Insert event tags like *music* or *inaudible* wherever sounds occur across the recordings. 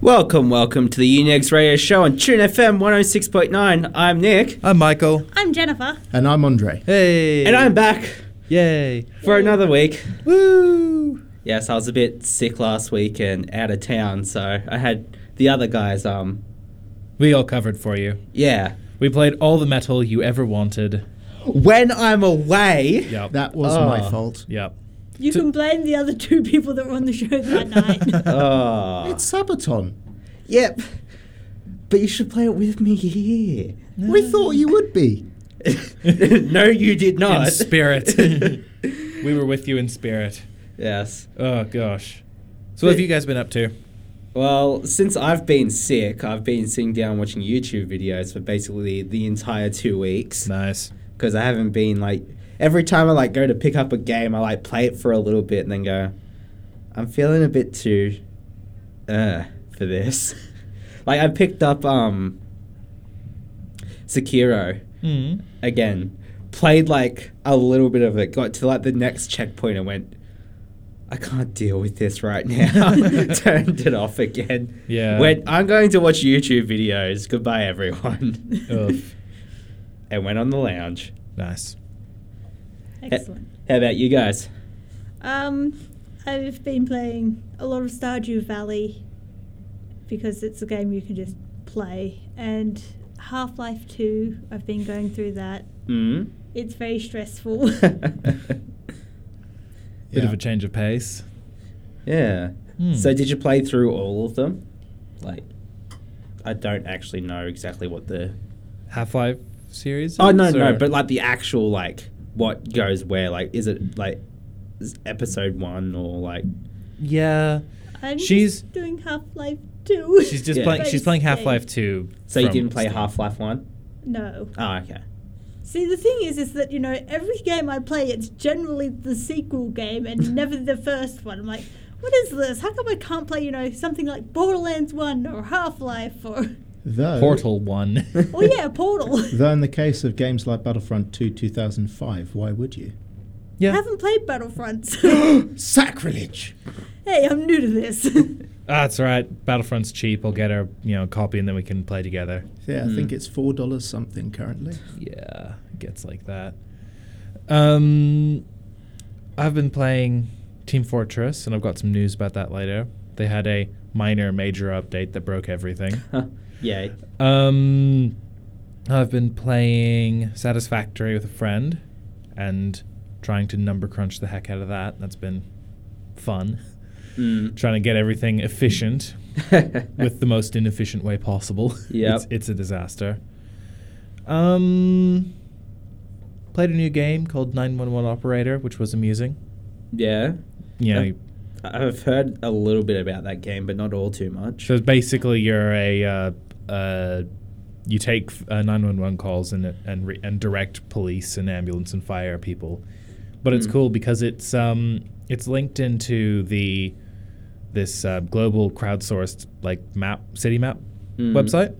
Welcome, welcome to the Unix Radio Show on Tune FM 106.9. I'm Nick. I'm Michael. I'm Jennifer. And I'm Andre. Hey. And I'm back Yay. for another week. Woo. Yes, I was a bit sick last week and out of town, so I had the other guys, um, We all covered for you. yeah. We played all the metal you ever wanted. When I'm away, Yep. That was Oh. my fault. Yep. You To- can blame the other two people that were on the show that night. oh, *laughs* *laughs* It's Sabaton. yep. But you should play it with me here. We thought you would be. *laughs* no, you did not. In spirit. we were with you in spirit. yes. Oh gosh. So what have you guys been up to? Well, since I've been sick, I've been sitting down watching YouTube videos for basically the entire two weeks. Nice. because I haven't been like every time I like go to pick up a game, I like play it for a little bit and then go, I'm feeling a bit too, uh, for this. *laughs* like I picked up um, Sekiro Mm. again, played like a little bit of it, got to like the next checkpoint and went. I can't deal with this right now. *laughs* *laughs* Turned it off again. Yeah. Went, I'm going to watch YouTube videos. Goodbye, everyone. And went on the lounge. Nice. Excellent. How about you guys? Um, I've been playing a lot of Stardew Valley because it's a game you can just play, and Half Life 2, I've been going through that. Mm. It's very stressful. *laughs* *laughs* Bit Yeah. of a change of pace. yeah. Hmm. So did you play through all of them? Like, I don't actually know exactly what the. Half Life series? Oh no, is, no, but like the actual like what goes where? Like, is it like is episode one or like? Yeah. I'm She's- just doing Half Life 2. She's just Yeah. playing she's playing Half Life 2. So you didn't play Steam. Half Life one? No. Oh, okay. See, the thing is, is that, you know, every game I play, it's generally the sequel game and *laughs* never the first one. I'm like, what is this? How come I can't play, you know, something like Borderlands 1 or Half Life or. Though, Portal 1. *laughs* Oh, yeah, Portal. *laughs* Though in the case of games like Battlefront 2 2005, why would you? Yeah. I haven't played Battlefronts. *gasps* *laughs* Sacrilege! hey, I'm new to this. Ah, that's right. Battlefront's cheap. I'll get a you know copy and then we can play together. Yeah, I Hmm. think it's $4 something currently. Yeah, it gets like that. Um, I've been playing Team Fortress, and I've got some news about that later. They had a minor, major update that broke everything. Yay. um, I've been playing Satisfactory with a friend, and trying to number crunch the heck out of that. That's been fun. Mm. Trying to get everything efficient *laughs* with the most inefficient way possible. *laughs* Yep. it's, it's a disaster. Um, played a new game called 911 Operator, which was amusing. yeah. You know, Uh, I've heard a little bit about that game, but not all too much. so basically you're a uh, uh, you take uh, 911 calls and and re- and direct police and ambulance and fire people. But it's Hmm. cool because it's um it's linked into the this uh, global crowdsourced like map city map Mm. website,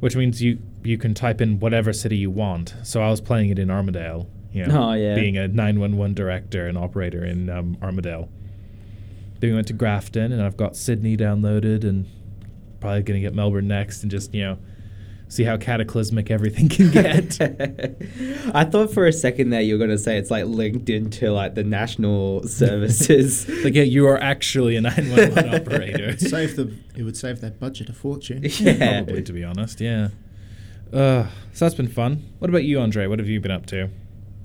which means you you can type in whatever city you want. So I was playing it in Armidale, you know, Oh, yeah. being a 911 director and operator in um, Armidale. Then we went to Grafton, and I've got Sydney downloaded, and probably gonna get Melbourne next, and just you know see how cataclysmic everything can get. *laughs* I thought for a second there you were going to say it's like linked into like the national services. *laughs* like yeah, you are actually a 911 operator. *laughs* Save the, it would save their budget a fortune. yeah. Probably, to be honest, yeah. Uh, so that's been fun. What about you, Andre? What have you been up to?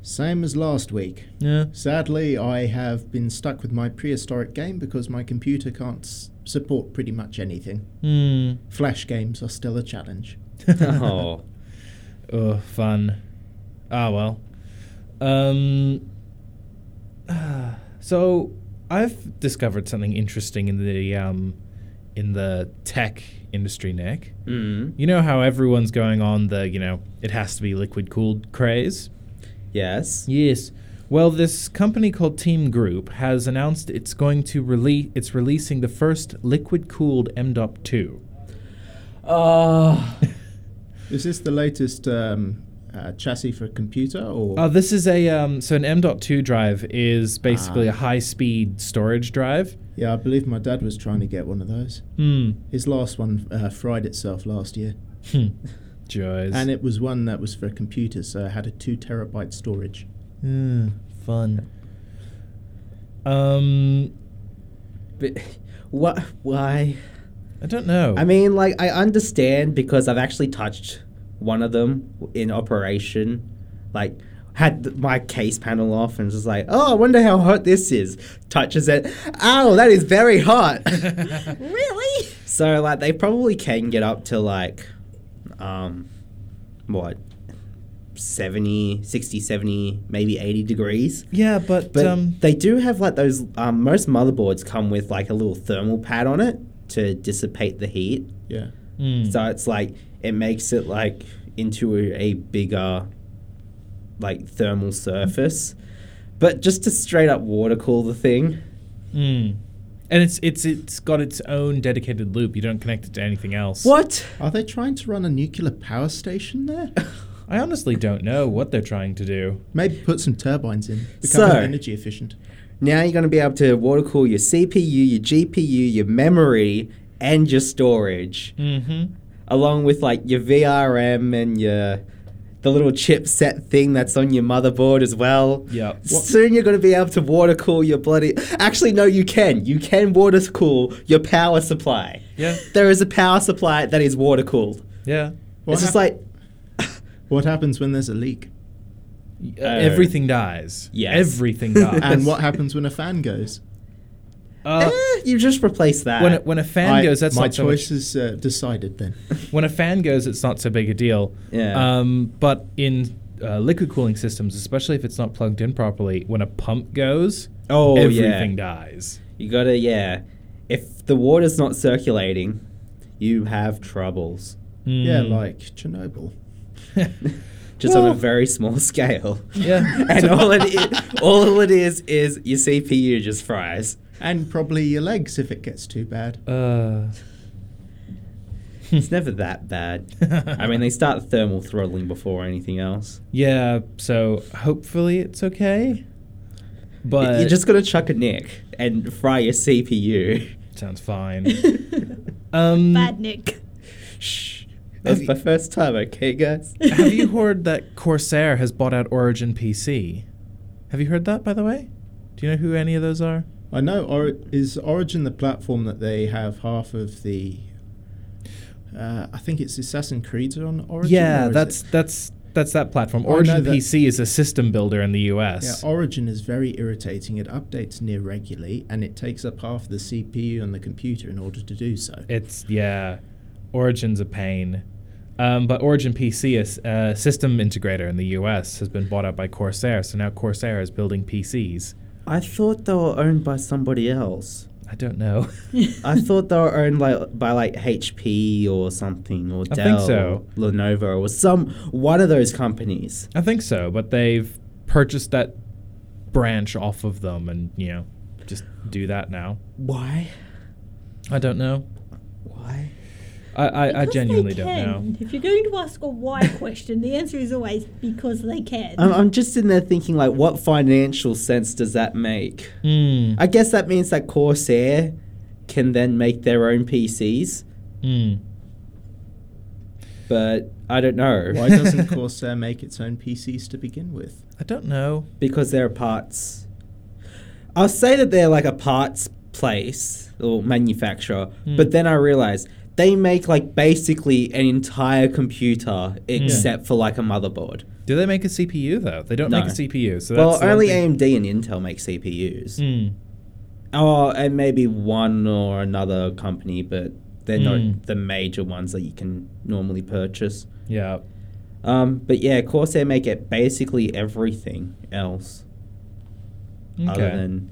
Same as last week. Yeah. Sadly, I have been stuck with my prehistoric game because my computer can't s- support pretty much anything. Hmm. Flash games are still a challenge. *laughs* *laughs* oh. Oh, fun. Ah, well. Um. *sighs* so I've discovered something interesting in the um, in the tech industry, Nick. Mm. You know how everyone's going on the you know it has to be liquid cooled craze. Yes. Yes. Well, this company called Team Group has announced it's going to release it's releasing the first liquid cooled M.2. Oh. *laughs* Is this the latest um, uh, chassis for a computer or? Oh, this is a um, so an M.2 drive is basically Ah. a high-speed storage drive. yeah, I believe my dad was trying to get one of those. Hmm. His last one uh, fried itself last year, Hmm. Joys. and it was one that was for a computer, so it had a two terabyte storage. Hmm, fun. Um, But what? Why? I don't know. I mean, like I understand because I've actually touched one of them in operation. Like had my case panel off and just like, oh, I wonder how hot this is. Touches it. Ow, that is very hot. *laughs* Really? so like they probably can get up to like, um, what, 70, 60, 70, maybe 80 degrees. yeah, but, But um, they do have like those. Um, most motherboards come with like a little thermal pad on it to dissipate the heat. Yeah. mm, So it's like it makes it like into a, a bigger like thermal surface. But just to straight up water cool the thing. mm. and it's it's it's got its own dedicated loop. You don't connect it to anything else. What? Are they trying to run a nuclear power station there? *laughs* I honestly don't know what they're trying to do. Maybe put some turbines in. Become So- more energy efficient. Now you're going to be able to water cool your CPU, your GPU, your memory, and your storage, Mm-hmm. along with like your VRM and your the little chipset thing that's on your motherboard as well. Yep. Soon you're going to be able to water cool your bloody. Actually, no, you can. You can water cool your power supply. Yeah. There is a power supply that is water cooled. Yeah. What it's just like What happens when there's a leak? Uh, everything dies. Yes. Everything *laughs* dies. And what happens when a fan goes? Uh, eh, you just replace that. when a, when a fan I- goes, that's my not so much- choice is uh, decided then. *laughs* when a fan goes, it's not so big a deal. Yeah. Um, but in uh, liquid cooling systems, especially if it's not plugged in properly, when a pump goes, oh everything yeah, dies. you gotta yeah. If the water's not circulating, you have troubles. Yeah, Mm. like Chernobyl. *laughs* Just on a very small *laughs* scale. yeah. *laughs* and all it is, all it is is your CPU just fries. And probably your legs if it gets too bad. Uh, It's never that bad. I mean, they start thermal throttling before anything else. yeah. So hopefully it's okay. But you're just gonna chuck a nick and fry your CPU. sounds fine. um, Bad Nick. Shh. That's Have my first time, okay, guys? *laughs* have you *laughs* heard that Corsair has bought out Origin PC? Have you heard that, by the way? Do you know who any of those are? I know. Or is Origin the platform that they have half of the? Uh, I think it's Assassin's Creed on Origin. yeah, or that's it- that's that's that platform. Oh, I Origin PC is a system builder in the US. Yeah, Origin is very irritating. It updates near regularly, and it takes up half the CPU on the computer in order to do so. It's yeah, Origin's a pain. Um, but Origin PC, is a system integrator in the US, has been bought out by Corsair. So now Corsair is building PCs. I thought they were owned by somebody else. I don't know. *laughs* I thought they were owned like by like HP or something or I Dell so. or Lenovo or some one of those companies. I think so, but they've purchased that branch off of them, and you know, just do that now. Why? I don't know. Why? I I, I genuinely don't know. If you're going to ask a why *laughs* question, the answer is always because they can. I'm, I'm just in there thinking like, what financial sense does that make? Hmm. I guess that means that Corsair can then make their own PCs, Hmm. but I don't know. Why doesn't *laughs* Corsair make its own PCs to begin with? I don't know. because they're parts. I'll say that they're like a parts place or manufacturer, Hmm. but then I realize they make like basically an entire computer except for like a motherboard. Do they make a CPU though? They don't No. make a CPU. So well, that's the only thing- AMD and Intel make CPUs. Hmm. Oh, and maybe one or another company, but they're Hmm. not the major ones that you can normally purchase. Yeah. Um, but yeah, Corsair make it basically everything else. Okay. other than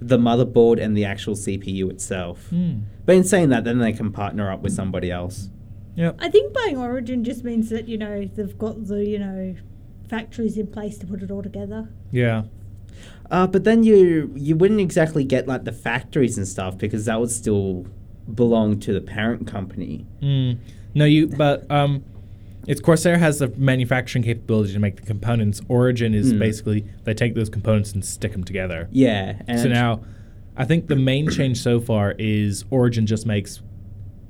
the motherboard and the actual CPU itself. Hmm. But in saying that, then they can partner up with somebody else. Yep. I think buying Origin just means that, you know, they've got the, you know, factories in place to put it all together. Yeah. Uh, but then you you wouldn't exactly get like the factories and stuff because that would still belong to the parent company. Mm. No, you. But um, It's Corsair has the manufacturing capability to make the components. Origin is Mm. basically they take those components and stick them together. Yeah, and so now, I think the main change so far is Origin just makes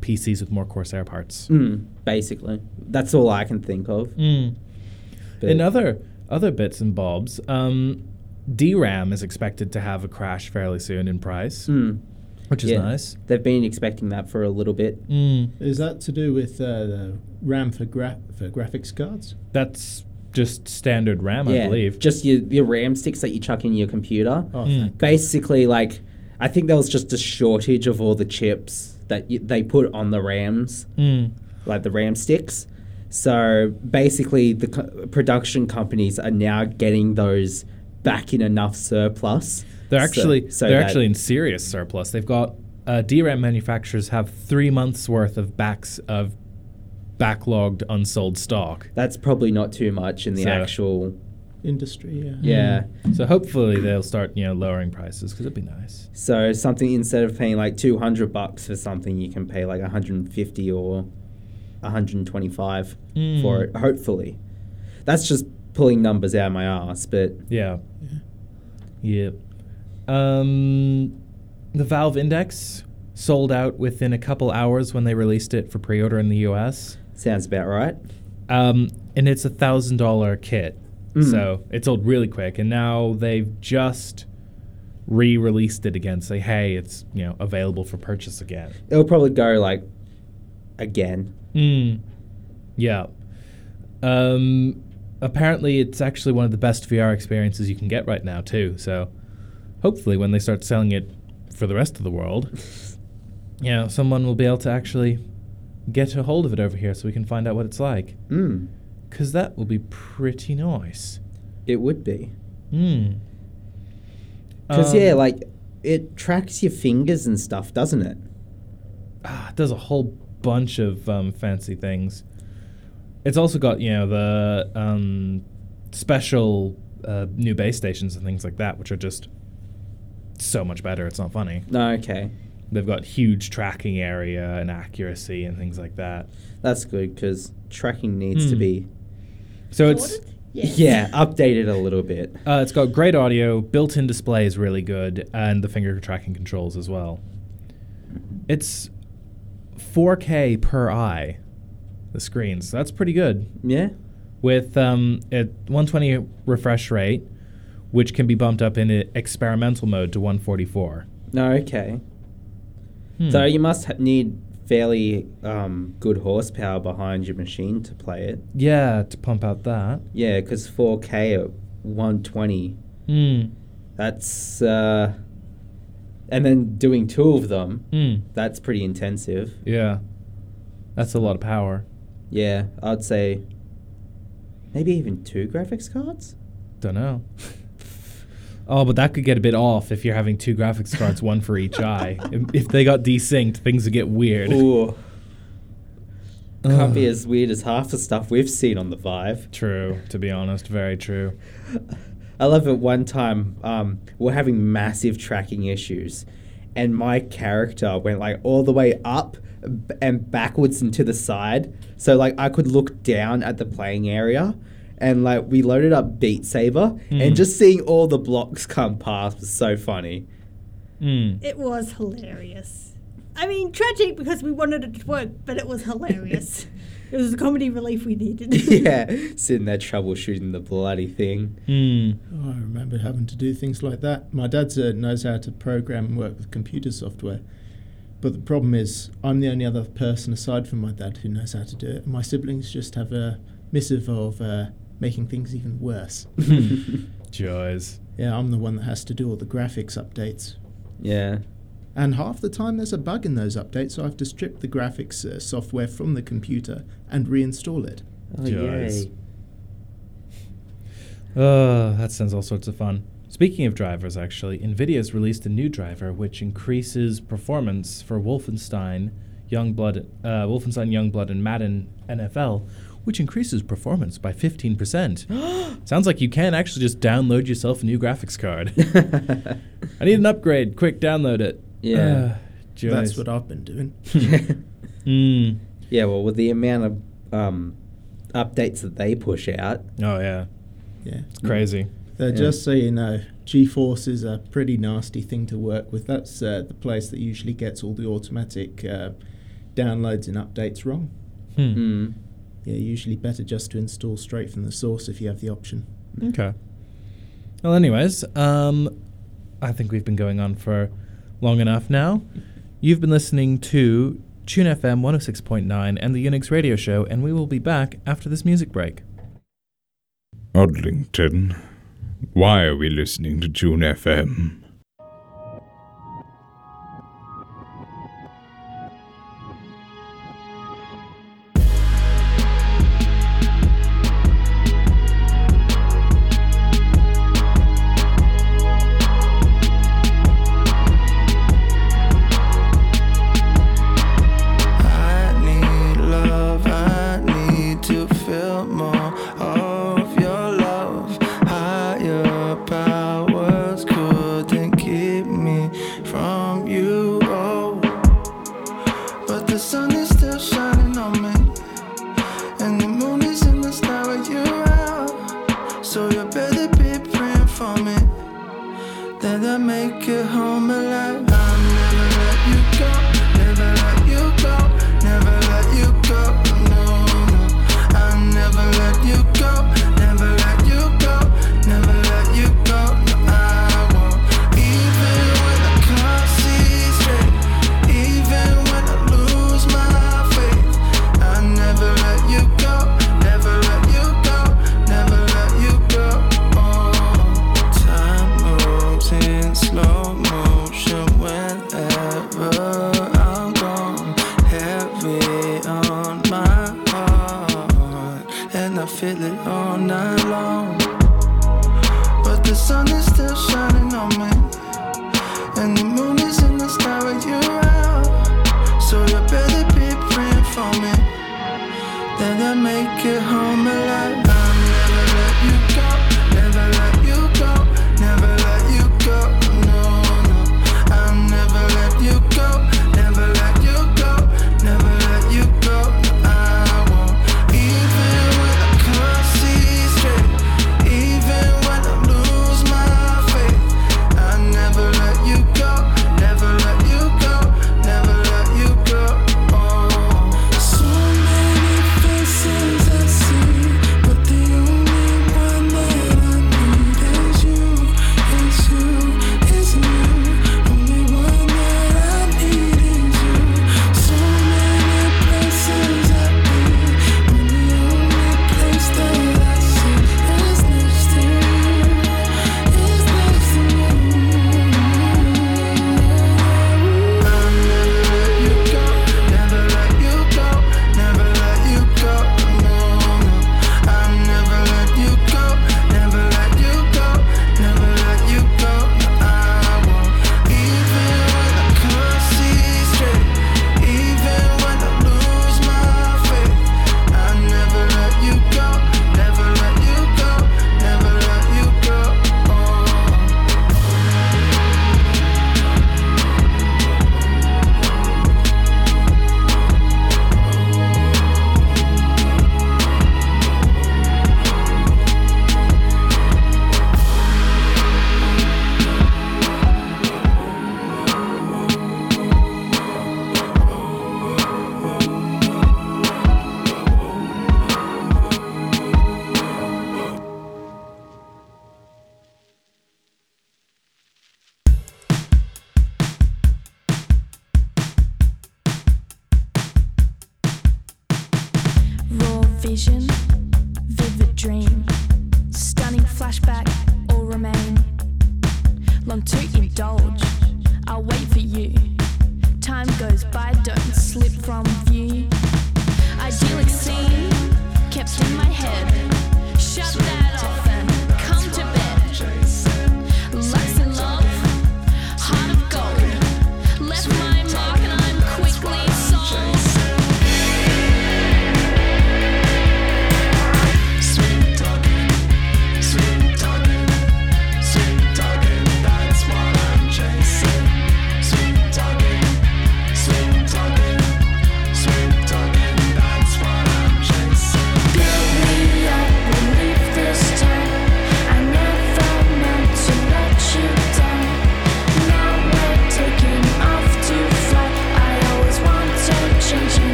PCs with more Corsair parts. Mm, basically, that's all I can think of. Mm. In other other bits and bobs, um, DRAM is expected to have a crash fairly soon in price, Mm, which is yeah. nice. They've been expecting that for a little bit. Mm. Is that to do with uh, the RAM for gra- for graphics cards? That's just standard RAM, yeah, I believe. just your your RAM sticks that you chuck in your computer. Oh, Mm. Basically, like I think there was just a shortage of all the chips that y- they put on the RAMs. Mm. like the RAM sticks. So basically, the co- production companies are now getting those back in enough surplus. They're actually so they're actually in serious surplus. They've got uh, DRAM manufacturers have three months worth of backs of backlogged unsold stock. That's probably not too much in the So- actual. Industry, yeah. Yeah. So hopefully they'll start you know lowering prices because it'd be nice. So something instead of paying like two hundred bucks for something, you can pay like one hundred and fifty or one hundred and twenty-five Mm. for it. Hopefully, that's just pulling numbers out of my ass. But Yeah. Yeah. Yep. Um, the Valve Index sold out within a couple hours when they released it for pre-order in the U.S. sounds about right. Um, and it's a thousand dollar kit, Mm. so it sold really quick. And now they've just re-released it again. Say, hey, it's you know available for purchase again. It'll probably go like again. Mm. Yeah. Um, apparently, it's actually one of the best VR experiences you can get right now too. So, hopefully, when they start selling it for the rest of the world, *laughs* you know, someone will be able to actually get a hold of it over here so we can find out what it's like. Mm, Because that will be pretty nice. it would be. Mm. Because Um, yeah, like it tracks your fingers and stuff, doesn't it? ah, it does a whole bunch of um, fancy things. It's also got you know the um, special uh, new base stations and things like that, which are just so much better. It's not funny. No, okay, They've got huge tracking area and accuracy and things like that. that's good because tracking needs to Hmm. be So it's Yes. *laughs* yeah updated a little bit. uh, it's got great audio, built-in display is really good, and the finger tracking controls as well. It's 4K per eye, the screens. So that's pretty good. Yeah, with um, a 120 refresh rate, which can be bumped up in experimental mode to 144. no, okay. Hmm. So you must ha- need fairly um, good horsepower behind your machine to play it. yeah, to pump out that. Yeah, because 4K at 120, Hmm. that's uh, and then doing two of them, Hmm. that's pretty intensive. Yeah, that's a lot of power. Yeah, I'd say maybe even two graphics cards. Don't know. *laughs* oh, but that could get a bit off if you're having two graphics cards, one for each eye. *laughs* If, if they got desynced, things would get weird. Ooh, can't be as weird as half the stuff we've seen on the Vive. True, to be honest, very true. *laughs* I love it. One time, um, we're having massive tracking issues, and my character went like all the way up and backwards and to the side. So like I could look down at the playing area, and like we loaded up Beat Saber, Hmm. and just seeing all the blocks come past was so funny. Hmm. It was hilarious. I mean, tragic because we wanted it to work, but it was hilarious. *laughs* it was the comedy relief we needed. *laughs* yeah, *laughs* sitting there troubleshooting the bloody thing. Hmm. Oh, I remember having to do things like that. My dad uh, knows how to program and work with computer software. But the problem is, I'm the only other person aside from my dad who knows how to do it. My siblings just have a missive of uh, making things even worse. *laughs* Joys. Yeah, I'm the one that has to do all the graphics updates. Yeah. And half the time there's a bug in those updates, so I have to strip the graphics uh, software from the computer and reinstall it. Oh, Joys. yay. Oh, that sounds all sorts of fun. Speaking of drivers, actually, NVIDIA's released a new driver which increases performance for Wolfenstein, Youngblood, uh, Wolfenstein Youngblood, and Madden NFL, which increases performance by 15%. *gasps* Sounds like you can actually just download yourself a new graphics card. *laughs* I need an upgrade. Quick, download it. Yeah. Uh, That's what I've been doing. *laughs* mm. Yeah, well, with the amount of um, updates that they push out. Oh, yeah. Yeah. It's crazy. Uh, yeah. Just so you know, GeForce is a pretty nasty thing to work with. That's uh, the place that usually gets all the automatic uh, downloads and updates wrong. Hmm. Mm yeah, usually better just to install straight from the source if you have the option. Okay. Well, anyways, um, I think we've been going on for long enough now. You've been listening to Tune FM 106.9 and the Unix Radio Show, and we will be back after this music break. Odlington, why are we listening to Tune FM?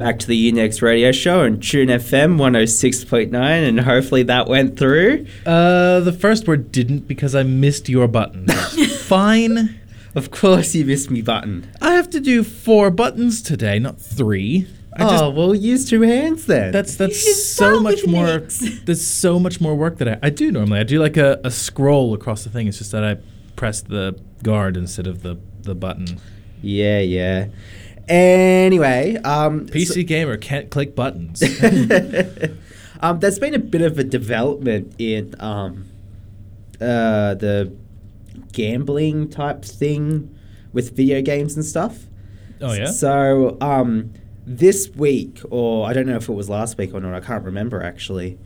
Back to the Unix Radio Show on Tune FM 106.9, and hopefully that went through. Uh, the first word didn't because I missed your button. *laughs* Fine. Of course, you missed me button. I have to do four buttons today, not three. I oh, just well, use two hands then. that's that's so much more. *laughs* There's so much more work that I, I do normally. I do like a, a scroll across the thing. It's just that I press the guard instead of the the button. yeah, yeah. Anyway, um, PC gamer can't click buttons. *laughs* um, there's been a bit of a development in um, uh, the gambling type thing with video games and stuff. oh yeah. So, um, this week, or I don't know if it was last week or not, I can't remember actually.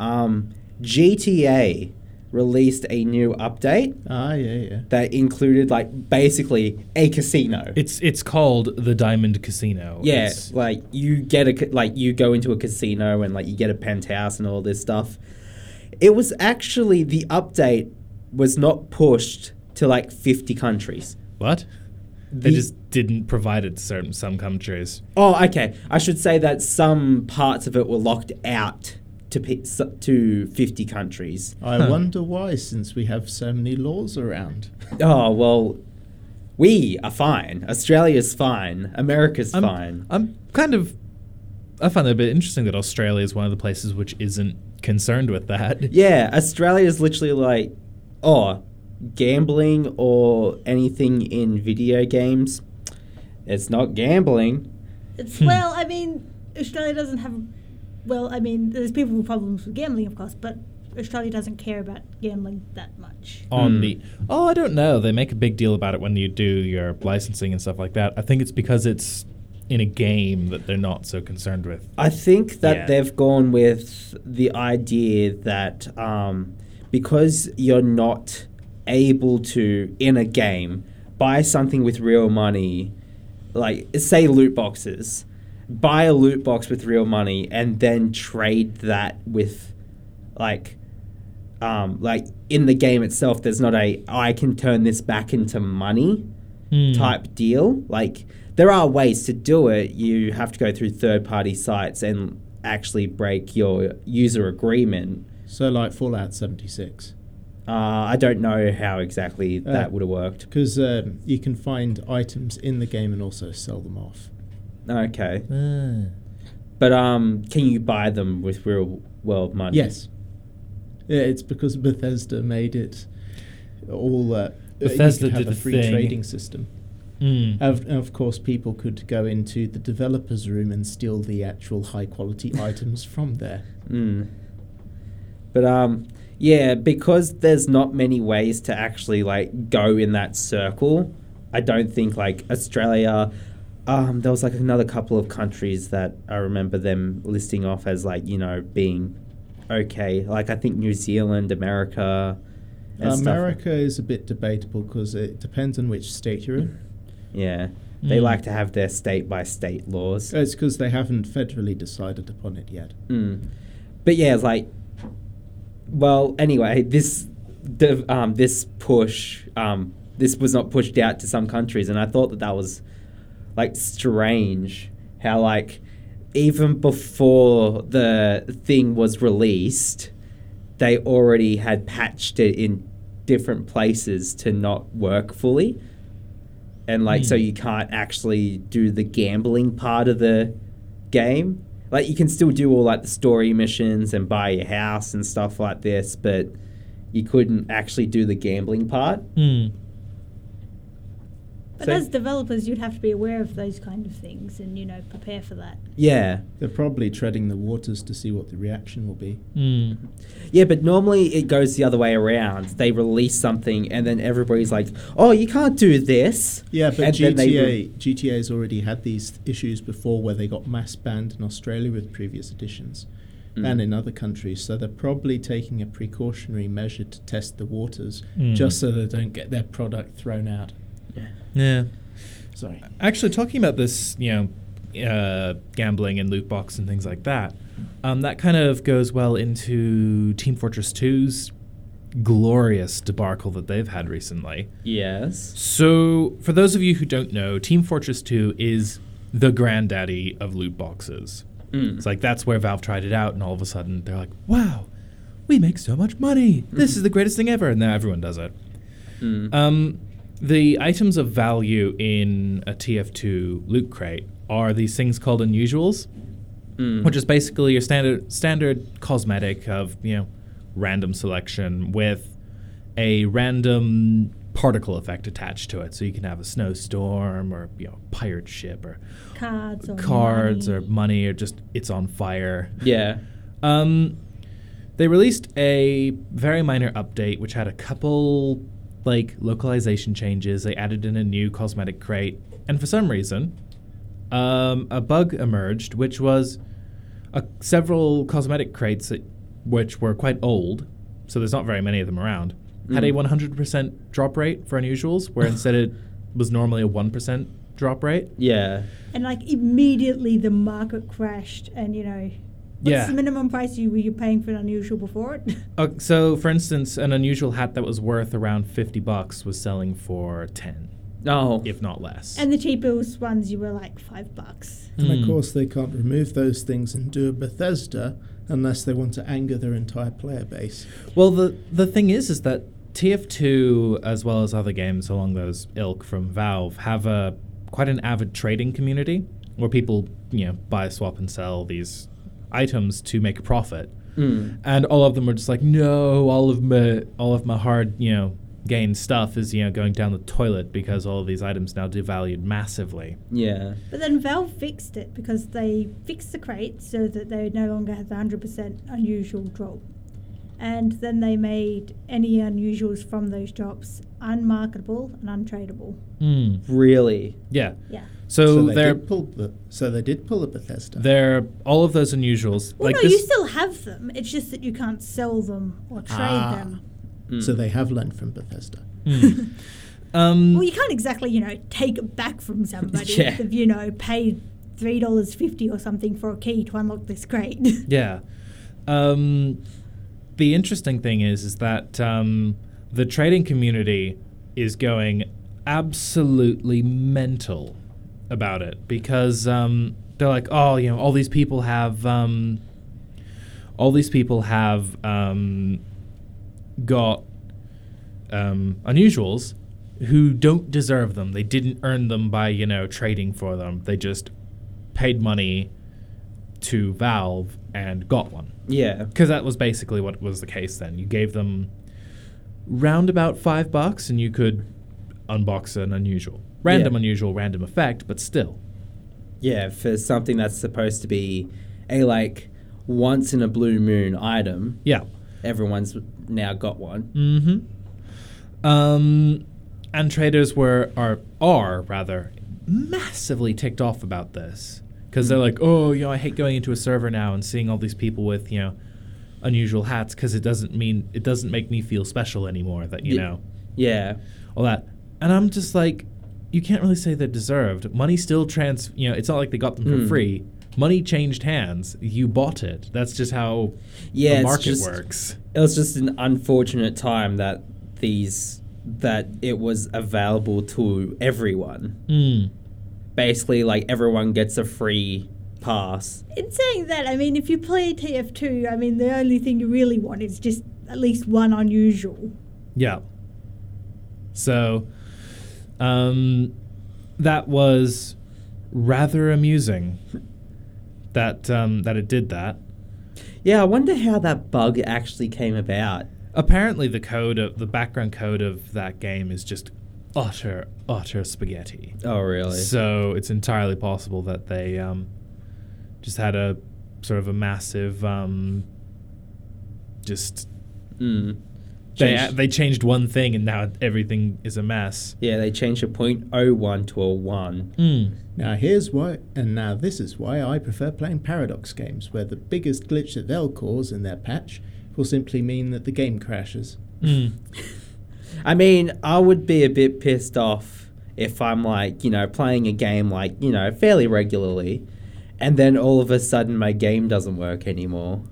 Um, GTA released a new update Ah, yeah, yeah. that included like basically a casino. It's it's called the Diamond Casino. yeah, It's- like you get a like you go into a casino and like you get a penthouse and all this stuff. It was actually the update was not pushed to like 50 countries. what? They just didn't provide it to certain some countries. Oh, okay. I should say that some parts of it were locked out to to 50 countries. I Huh. wonder why, since we have so many laws around. Oh, well, we are fine. Australia's fine. America's I'm, fine. I'm kind of. I find it a bit interesting that Australia is one of the places which isn't concerned with that. *laughs* Yeah, Australia's literally like, oh, gambling or anything in video games. It's not gambling. It's Hmm. well, I mean, Australia doesn't have. Well, I mean, there's people with problems with gambling, of course, but Australia doesn't care about gambling that much. On Hmm. the oh, I don't know. They make a big deal about it when you do your licensing and stuff like that. I think it's because it's in a game that they're not so concerned with. I think that Yeah. they've gone with the idea that um, because you're not able to, in a game, buy something with real money, like, say, loot boxes, buy a loot box with real money and then trade that with, like, um, like in the game itself, there's not a I can turn this back into money Hmm. type deal. Like there are ways to do it. You have to go through third party sites and actually break your user agreement. So, like Fallout 76. Uh, I don't know how exactly Uh, that would have worked. Because um, you can find items in the game and also sell them off. Okay, Ah. but um, can you buy them with real world money? Yes. Yeah, it's because Bethesda made it all. Uh, Bethesda you could have did a the free thing. trading system. Mm. Of, of course, people could go into the developer's room and steal the actual high quality *laughs* items from there. Mm. But um, yeah, because there's not many ways to actually like go in that circle. I don't think like Australia. Um, there was like another couple of countries that I remember them listing off as like you know being okay. Like I think New Zealand, America. and stuff. America is a bit debatable because it depends on which state you're in. Yeah, they Mm. like to have their state by state laws. It's because they haven't federally decided upon it yet. Mm. But yeah, it's like, well, anyway, this the, um, this push, um, this was not pushed out to some countries, and I thought that that was like strange. How like even before the thing was released, they already had patched it in different places to not work fully. And like, so Hmm. you can't actually do the gambling part of the game. Like, you can still do all like the story missions and buy your house and stuff like this, but you couldn't actually do the gambling part. Hmm. But So- as developers, you'd have to be aware of those kind of things and you know prepare for that. Yeah. They're probably treading the waters to see what the reaction will be. Hmm. Yeah, but normally it goes the other way around. They release something and then everybody's like, oh, you can't do this. Yeah, but And GTA re- GTA's already had these issues before where they got mass banned in Australia with previous editions Mm. and in other countries. So they're probably taking a precautionary measure to test the waters Mm. just so they don't get their product thrown out. Yeah. Sorry. Actually, talking about this, you know, uh, gambling and loot box and things like that, um, that kind of goes well into Team Fortress 2's glorious debacle that they've had recently. Yes. So, for those of you who don't know, Team Fortress 2 is the granddaddy of loot boxes. Mm. It's like that's where Valve tried it out, and all of a sudden they're like, "Wow, we make so much money! This is the greatest thing ever!" And now everyone does it. Mm. Um, the items of value in a TF2 loot crate are these things called unusuals, Mm. which is basically your standard standard cosmetic of you know random selection with a random particle effect attached to it. So you can have a snowstorm or you know pirate ship or Cards or cards money. or money or just it's on fire. yeah. Um, they released a very minor update which had a couple like localization changes. They added in a new cosmetic crate, and for some reason, um, a bug emerged, which was a, several cosmetic crates that, which were quite old, so there's not very many of them around. Had a Mm. 100% drop rate for unusuals, where *laughs* instead it was normally a 1% drop rate. Yeah. And like immediately the market crashed, and you know, what's Yeah. the minimum price you were you paying for an unusual before it? *laughs* Uh, so, for instance, an unusual hat that was worth around 50 bucks was selling for 10, Oh. if not less. and the cheapest ones you were like five bucks. And Mm. of course, they can't remove those things and do a Bethesda unless they want to anger their entire player base. well, the the thing is, is that TF2, as well as other games along those ilk from Valve, have a quite an avid trading community where people, you know, buy, swap, and sell these items to make a profit. Mm. And all of them are just like, no, all of my all of my hard, you know, gained stuff is you know going down the toilet because all of these items now devalued massively. Yeah. But then Valve fixed it because they fixed the crate so that they no longer had the 100% unusual drop. And then they made any unusuals from those drops unmarketable and untradeable. Mm. Really. Yeah. Yeah. So, they they're did pull so they did pull a Bethesda. they're all of those unusuals. Well, like no, this, you still have them. It's just that you can't sell them or trade Ah. them. Mm. So they have learned from Bethesda. Mm. *laughs* um, Well, you can't exactly, you know, take it back from somebody *laughs* Yeah. if you know paid three dollars fifty or something for a key to unlock this crate. *laughs* yeah. Um, the interesting thing is, is that um, the trading community is going absolutely mental about it because um, they're like, oh, you know, all these people have, um, all these people have um, got um, unusuals who don't deserve them. They didn't earn them by you know trading for them. They just paid money to Valve and got one. Yeah. Because that was basically what was the case then. You gave them round about five bucks and you could unbox an unusual. Random Yeah. unusual, random effect, but still. Yeah, for something that's supposed to be a like once in a blue moon item, Yeah. everyone's now got one. Mm-hmm. Um, and traders were are are rather massively ticked off about this because they're like, oh, you know, I hate going into a server now and seeing all these people with you know unusual hats because it doesn't mean it doesn't make me feel special anymore. That you know Yeah. all that, and I'm just like, you can't really say they're deserved. Money still trans, you know, it's not like they got them for Mm. free. Money changed hands. You bought it. That's just how Yeah, the market just- works. It was just an unfortunate time that these that it was available to everyone. Mm. Basically, like everyone gets a free pass. In saying that, I mean, if you play TF2, I mean, the only thing you really want is just at least one unusual. Yeah. So, um, that was rather amusing. That um, that it did that. Yeah, I wonder how that bug actually came about. Apparently, the code of the background code of that game is just utter utter spaghetti. Oh, really? So it's entirely possible that they um, just had a sort of a massive um, just Mm. They Changed- they changed one thing and now everything is a mess. Yeah, they changed a point oh one to a one. Mm. Now here's why, and now this is why I prefer playing Paradox games, where the biggest glitch that they'll cause in their patch will simply mean that the game crashes. Mm. *laughs* I mean, I would be a bit pissed off if I'm like, you know, playing a game like, you know, fairly regularly, and then all of a sudden my game doesn't work anymore.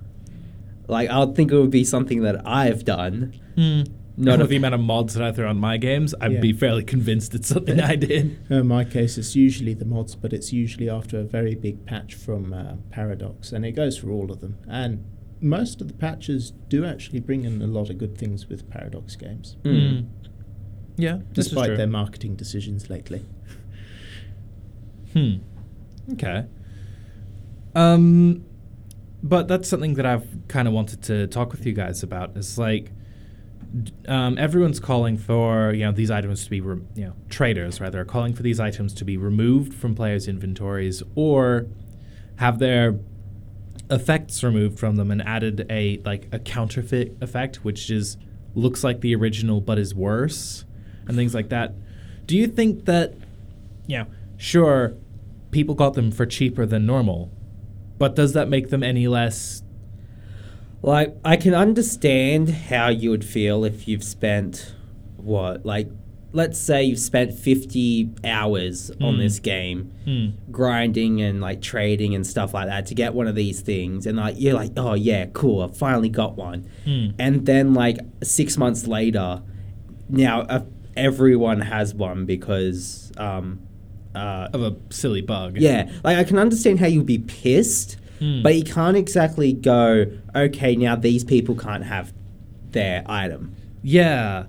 Like, I would think it would be something that I've done, Mm. Not with a- the amount of mods that I throw on my games, I'd Yeah. be fairly convinced it's something I *laughs* did. In my case, it's usually the mods, but it's usually after a very big patch from uh, Paradox, and it goes for all of them. And most of the patches do actually bring in a lot of good things with Paradox games, Mm. Yeah, this is despite true. their marketing decisions lately. Hmm. Okay. Um, but that's something that I've kind of wanted to talk with you guys about. Is like, d- um, everyone's calling for you know these items to be re- you know traders rather are calling for these items to be removed from players' inventories or have their effects removed from them and added a like a counterfeit effect, which is looks like the original but is worse, and things like that. Do you think that you know, sure, people got them for cheaper than normal, but does that make them any less? Like, I can understand how you would feel if you've spent what, like, let's say you've spent 50 hours on Mm. this game Hmm. grinding and like trading and stuff like that to get one of these things and like you're like oh yeah cool i finally got one Hmm. and then like six months later now uh, everyone has one because um uh Of a silly bug. yeah like i can understand how you'd be pissed Hmm. but you can't exactly go okay now these people can't have their item Yeah.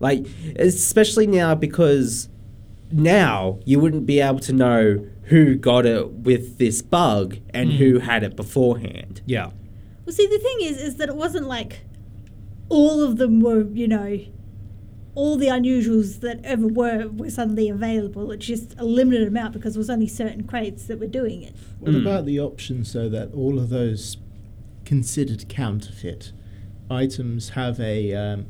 like, especially now because now you wouldn't be able to know who got it with this bug and who had it beforehand. Yeah. Well, see, the thing is, is that it wasn't like all of them were, you know, all the unusuals that ever were were suddenly available. It's just a limited amount because there was only certain crates that were doing it. What Mm. about the option so that all of those considered counterfeit items have a um,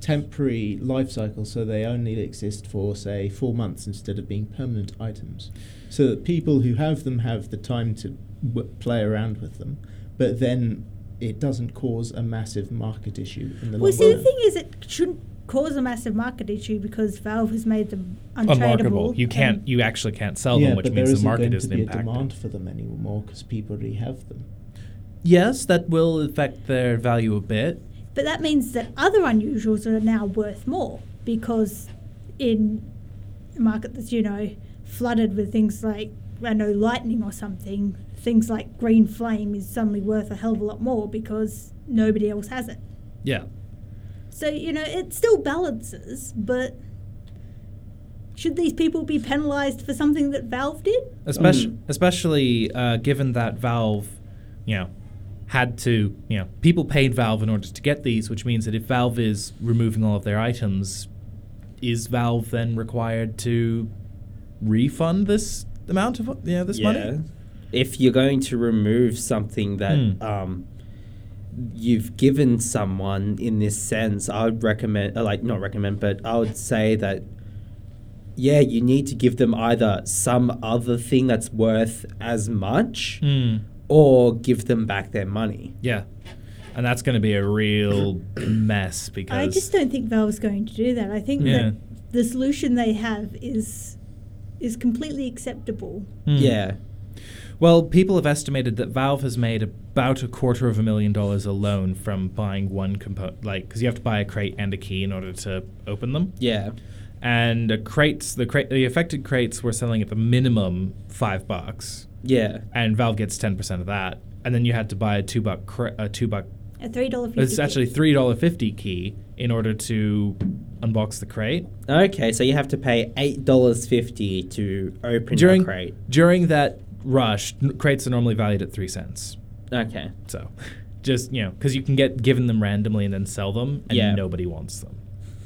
temporary life cycle, so they only exist for, say, four months instead of being permanent items? So that people who have them have the time to w- play around with them, but then it doesn't cause a massive market issue in the Well, long see, the run. thing is, it shouldn't cause a massive market issue because Valve has made them untradeable. Unmarketable. You can't. You actually can't sell yeah, them, which means the isn't market going isn't to be impacted. a demand for them anymore because people already have them. Yes, that will affect their value a bit. But that means that other unusuals are now worth more because in a market that's, you know, flooded with things like, I know, lightning or something, things like green flame is suddenly worth a hell of a lot more because nobody else has it. Yeah. So, you know, it still balances, but should these people be penalized for something that Valve did? Especially, Mm. especially uh, given that Valve, you know, had to, you know, people paid Valve in order to get these, which means that if Valve is removing all of their items, is Valve then required to refund this amount of, you know, this money? If you're going to remove something that Hmm. um, you've given someone in this sense, I would recommend, uh, like, not recommend, but I would say that, yeah, you need to give them either some other thing that's worth as much Hmm. or give them back their money. Yeah. And that's going to be a real mess because I just don't think Valve's going to do that. I think Yeah. that the solution they have is is completely acceptable. Hmm. Yeah. Well, people have estimated that Valve has made about a quarter of a million dollars alone from buying one component, like because you have to buy a crate and a key in order to open them. Yeah. And the crates, the crate, the affected crates were selling at the minimum five bucks, Yeah. and Valve gets ten percent of that. And then you had to buy a two buck, cra- a two buck. A three dollar fifty. It's actually three dollar fifty key in order to unbox the crate. Okay, so you have to pay eight dollars fifty to open During your crate. during that rush, crates are normally valued at three cents. Okay. So, just you know, because you can get given them randomly and then sell them, and Yeah. nobody wants them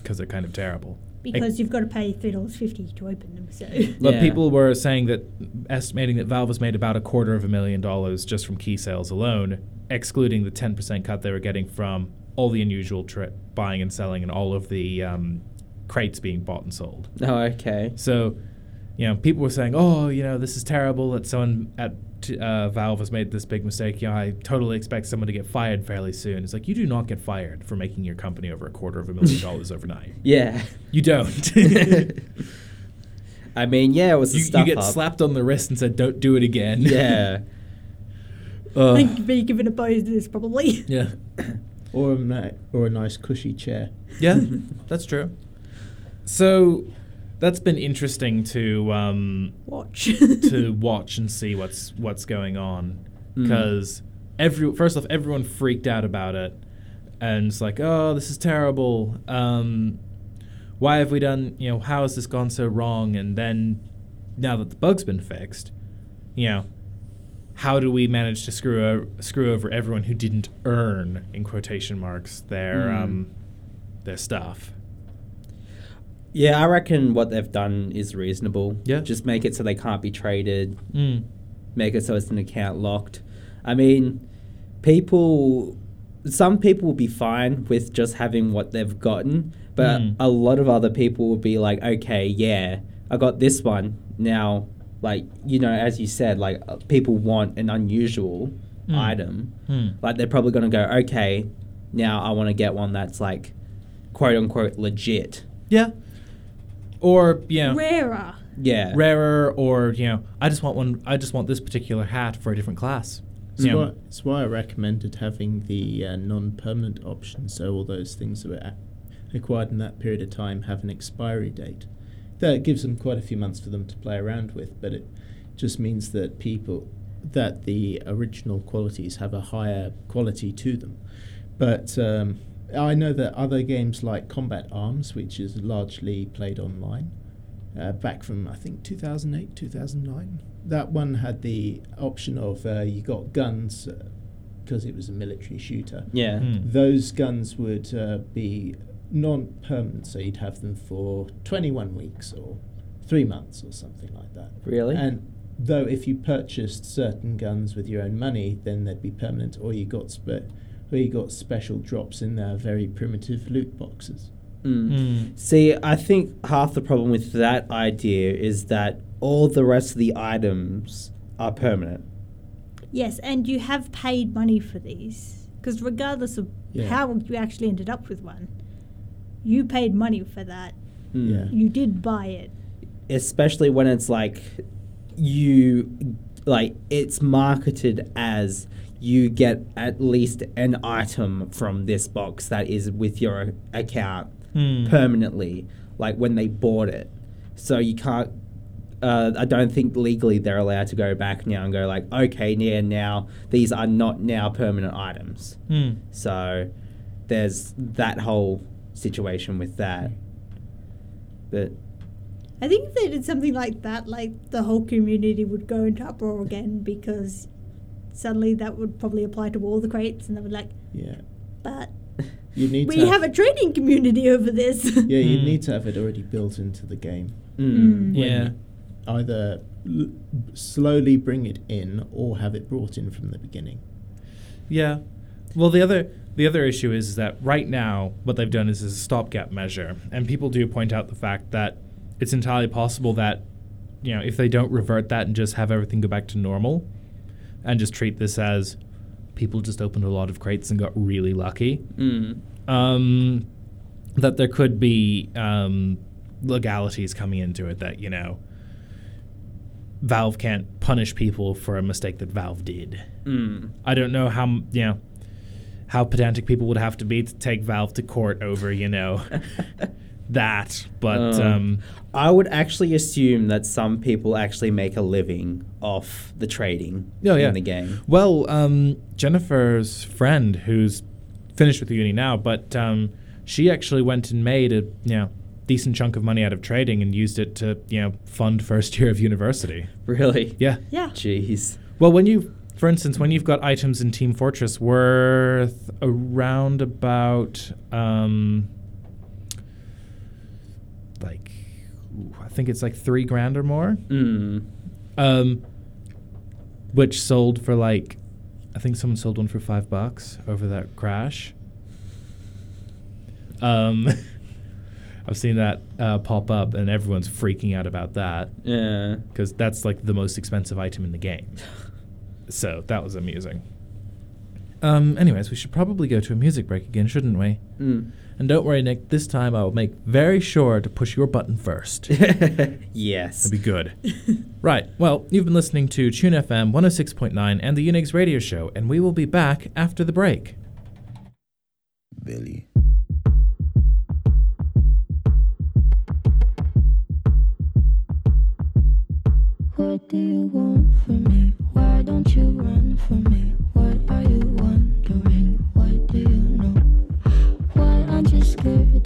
because they're kind of terrible. because you've got to pay three dollars fifty to open them. So But Yeah. people were saying that estimating that Valve has made about a quarter of a million dollars just from key sales alone, excluding the ten percent cut they were getting from all the unusual tri- buying and selling and all of the um, crates being bought and sold. Oh, okay. So, you know, people were saying, "Oh, you know, this is terrible that someone at uh, Valve has made this big mistake." You know, I totally expect someone to get fired fairly soon. It's like you do not get fired for making your company over a quarter of a million *laughs* dollars overnight. Yeah. You don't. *laughs* I mean, yeah, it was a you, you get up. slapped on the wrist and said, "Don't do it again." Yeah. I think be given a bonus probably. yeah. or a ni- or a nice cushy chair. Yeah, *laughs* that's true. So that's been interesting to um, Watch. to *laughs* watch and see what's what's going on Mm. because every first off everyone freaked out about it and it's like oh this is terrible um, why have we done you know how has this gone so wrong and then now that the bug's been fixed you know how do we manage to screw o- screw over everyone who didn't earn in quotation marks their Mm. um, their stuff Yeah, I reckon what they've done is reasonable. Yeah. Just make it so they can't be traded. mm. Make it so it's an account locked. I mean, people. Some people will be fine with just having what they've gotten, but Mm. a lot of other people will be like, okay, yeah, I got this one. Now, like, you know, as you said, like, uh, people want an unusual Mm. item. Hmm. Like, they're probably going to go, okay, now I want to get one that's, like, quote unquote legit. yeah or you know Rarer. Yeah. rarer or you know i just want one i just want this particular hat for a different class That's You know, why, that's why I recommended having the uh, non-permanent option, so all those things that were acquired in that period of time have an expiry date. That gives them quite a few months for them to play around with, but it just means that people that the original qualities have a higher quality to them. But um, I know that other games like Combat Arms, which is largely played online, uh, back from I think 2008, 2009. That one had the option of uh, you got guns because it was a military shooter. Yeah. Hmm. Those guns would uh, be non-permanent, so you'd have them for 21 weeks or three months or something like that. Really? And though if you purchased certain guns with your own money, then they'd be permanent, or you got spe- or you got special drops in their very primitive loot boxes. Mm. Mm. See, I think half the problem with that idea is that all the rest of the items are permanent. Yes, and you have paid money for these. Because regardless of Yeah. how you actually ended up with one, you paid money for that. Mm. Yeah. You did buy it. Especially when it's like you like it's marketed as you get at least an item from this box that is with your account Hmm. permanently, like when they bought it. So you can't. Uh, I don't think legally they're allowed to go back now and go like, okay, yeah, now these are not now permanent items. Hmm. So there's that whole situation with that. But I think if they did something like that, like the whole community would go into uproar again because suddenly that would probably apply to all the crates and they would like, Yeah, but *laughs* you need we to have a trading community over this. *laughs* yeah, you Hmm. need to have it already built into the game. mm, Mm. yeah Either l- slowly bring it in or have it brought in from the beginning. Yeah. Well, the other the other issue is that right now what they've done is, is a stopgap measure, and people do point out the fact that it's entirely possible that you know if they don't revert that and just have everything go back to normal, and just treat this as people just opened a lot of crates and got really lucky, mm, um, that there could be um, legalities coming into it that you know Valve can't punish people for a mistake that Valve did. mm. I don't know how you know how pedantic people would have to be to take Valve to court over you know *laughs* that, but Uh, um, I would actually assume that some people actually make a living off the trading Oh, yeah. in the game. well, um, Jennifer's friend who's finished with the uni now, but um, she actually went and made a you know decent chunk of money out of trading and used it to you know fund first year of university. Really? Yeah. yeah. Jeez. Well, when you, for instance, when you've got items in Team Fortress worth around about, um, like, ooh, I think it's like three grand or more, Mm. um, which sold for like, I think someone sold one for five bucks over that crash. Um, *laughs* I've seen that uh, pop up, and everyone's freaking out about that Yeah. because that's like the most expensive item in the game. *sighs* So that was amusing. Um, anyways, we should probably go to a music break again, shouldn't we? Mm. And don't worry, Nick, this time I will make very sure to push your button first. *laughs* yes. It'd be good. right, well, you've been listening to Tune FM 106.9 and the Unix Radio Show, and we will be back after the break. Billy. What do you want from me? Why don't you run from me? What are you?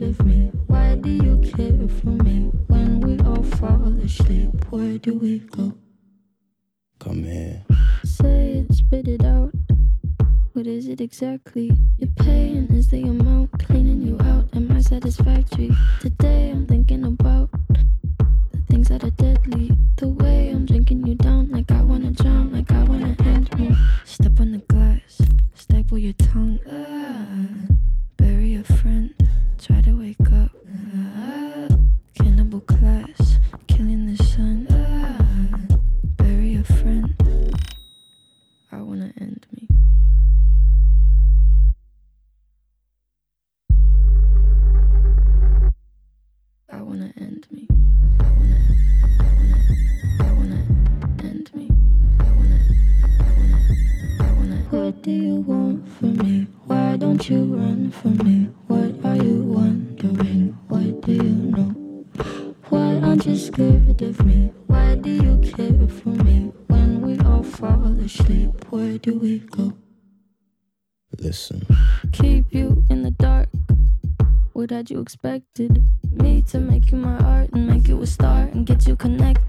of me? Why do you care for me? When we all fall asleep, where do we go? Come here. Say it, spit it out. What is it exactly? Your pain is the amount cleaning you out. Am I satisfactory? Today I'm thinking about the things that I did. you expected me to make you my art and make you a star and get you connected.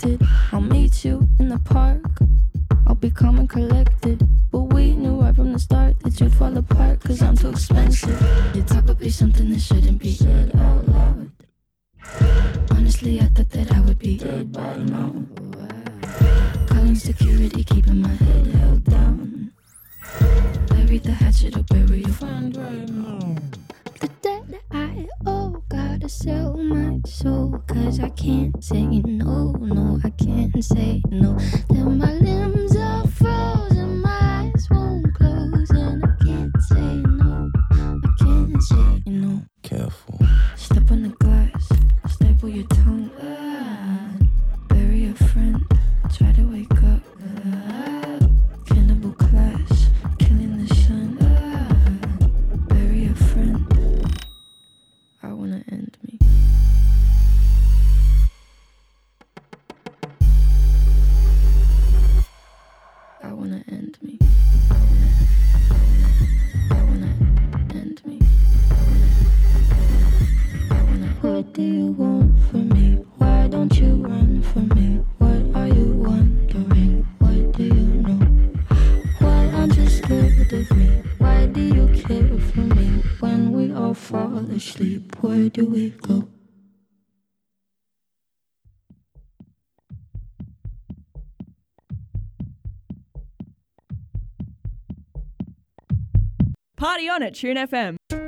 on at Tune FM.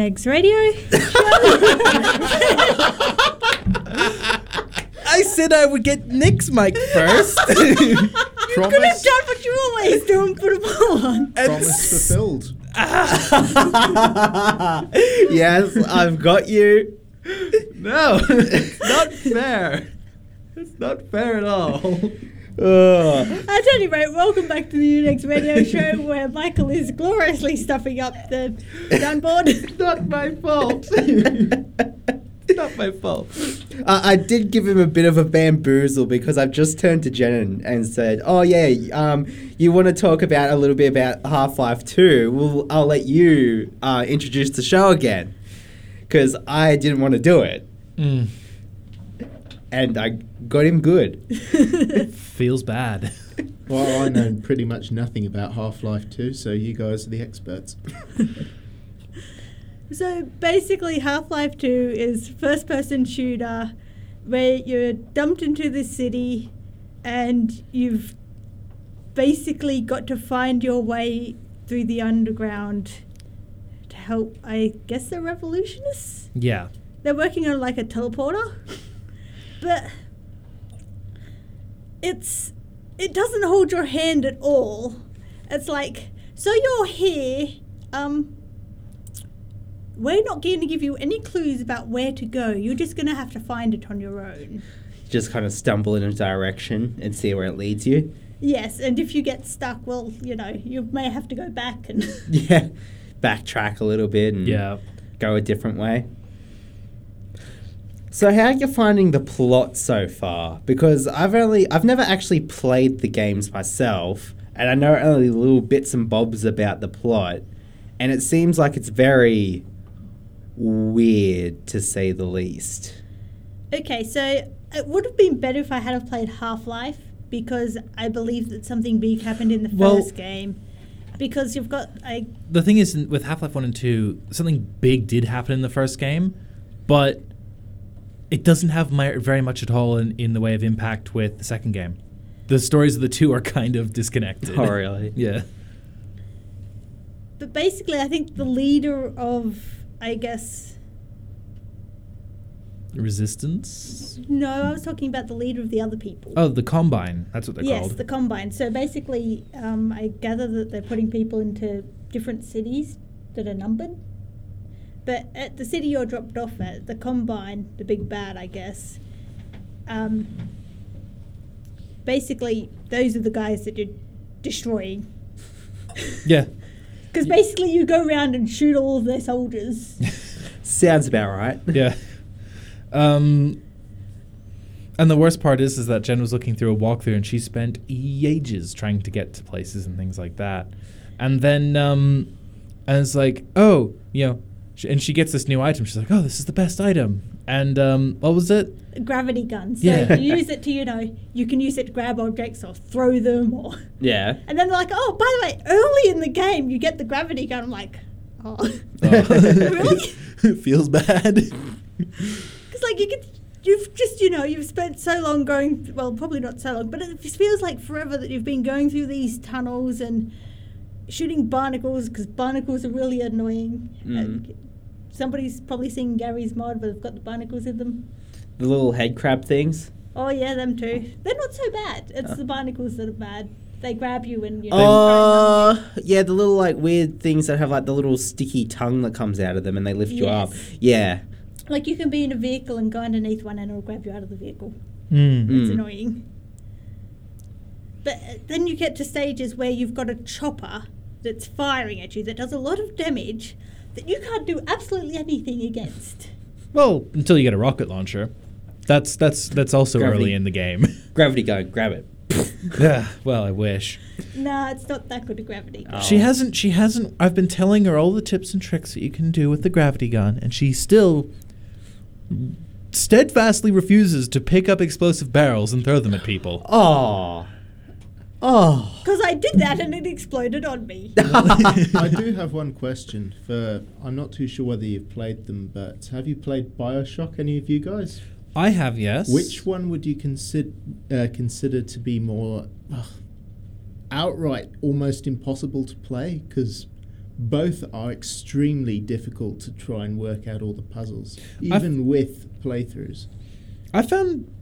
Back to the Unegs Radio. *laughs* I said I would get Nick's mic first. *laughs* you could have Promise, done what you always do and put a ball on. promise fulfilled. *laughs* yes, I've got you. No, it's not fair. It's not fair at all. Ugh. At any rate, welcome back to the Unex Radio Show where Michael is gloriously stuffing up the soundboard. *laughs* It's not my fault. it's not my fault. Uh, I did give him a bit of a bamboozle because I've just turned to Jen and, and said, "Oh yeah, um, you want to talk about a little bit about Half Life Two? Well, I'll let you uh, introduce the show again because I didn't want to do it, Mm, and I got him good. *laughs* feels bad. Well, I know *laughs* pretty much nothing about Half Life 2, so you guys are the experts. *laughs* So basically, Half Life 2 is first person shooter where you're dumped into the city and you've basically got to find your way through the underground to help, I guess, the revolutionists? yeah. They're working on like a teleporter. But it's it doesn't hold your hand at all. It's like, so you're here, um we're not going to give you any clues about where to go. You're just going to have to find it on your own. Just kind of stumble in a direction and see where it leads you. Yes, and if you get stuck, well, you know, you may have to go back and *laughs* Yeah, backtrack a little bit and Yeah. go a different way. So how are you finding the plot so far? Because I've only I've never actually played the games myself, and I know only little bits and bobs about the plot, and it seems like it's very weird to say the least. Okay, so it would have been better if I had have played Half Life because I believe that something big happened in the Well- first game. Because you've got a The thing is, with Half Life 1 and 2, something big did happen in the first game, but it doesn't have my, very much at all in, in the way of impact with the second game. The stories of the two are kind of disconnected. Oh, really? *laughs* yeah. But basically, I think the leader of, I guess, Resistance? no, I was talking about the leader of the other people. Oh, the Combine. That's what they're yes, called. Yes, the Combine. So basically, um, I gather that they're putting people into different cities that are numbered. But at the city you're dropped off at, the Combine, the big bad, I guess, um, basically, those are the guys that you're destroying. yeah. *laughs* Because basically, you go around and shoot all of their soldiers. *laughs* Sounds about right. *laughs* yeah. Um, and the worst part is, is that Jen was looking through a walkthrough and she spent ages trying to get to places and things like that. And then, um, and it's like, oh, you know, sh- and she gets this new item. She's like, oh, this is the best item. And um, what was it? Gravity gun. So Yeah. you use it to, you know, you can use it to grab objects or throw them or. *laughs* Yeah. And then they're like, oh, by the way, early in the game, you get the gravity gun. I'm like, oh. *laughs* really? it *laughs* feels bad. Because, like, you get. You've just, you know, you've spent so long going, well, probably not so long, but it feels like forever that you've been going through these tunnels and shooting barnacles because barnacles are really annoying. Mm. And somebody's probably seen Garry's Mod, but they've got the barnacles in them. The little head crab things. Oh, yeah, them too. They're not so bad. It's the barnacles that are bad. They grab you and you Oh, yeah, the little like weird things that have like the little sticky tongue that comes out of them and they lift you up. Yeah. Like you can be in a vehicle and go underneath one and it'll grab you out of the vehicle. Mm. It's Mm. annoying. But uh, then you get to stages where you've got a chopper that's firing at you that does a lot of damage that you can't do absolutely anything against. Well, until you get a rocket launcher. That's that's that's also Gravity. early in the game. *laughs* Gravity gun, grab it. *laughs* yeah, well, I wish. Nah, it's not that good a gravity. Oh. She hasn't. She hasn't. I've been telling her all the tips and tricks that you can do with the gravity gun, and she still steadfastly refuses to pick up explosive barrels and throw them at people. Oh. Oh. Because I did that and it exploded on me. *laughs* *laughs* I do have one question for. I'm not too sure whether you've played them, but have you played Bioshock? Any of you guys? I have, yes. Which one would you consider uh, consider to be more ugh, outright almost impossible to play? Because both are extremely difficult to try and work out all the puzzles, even with playthroughs. I found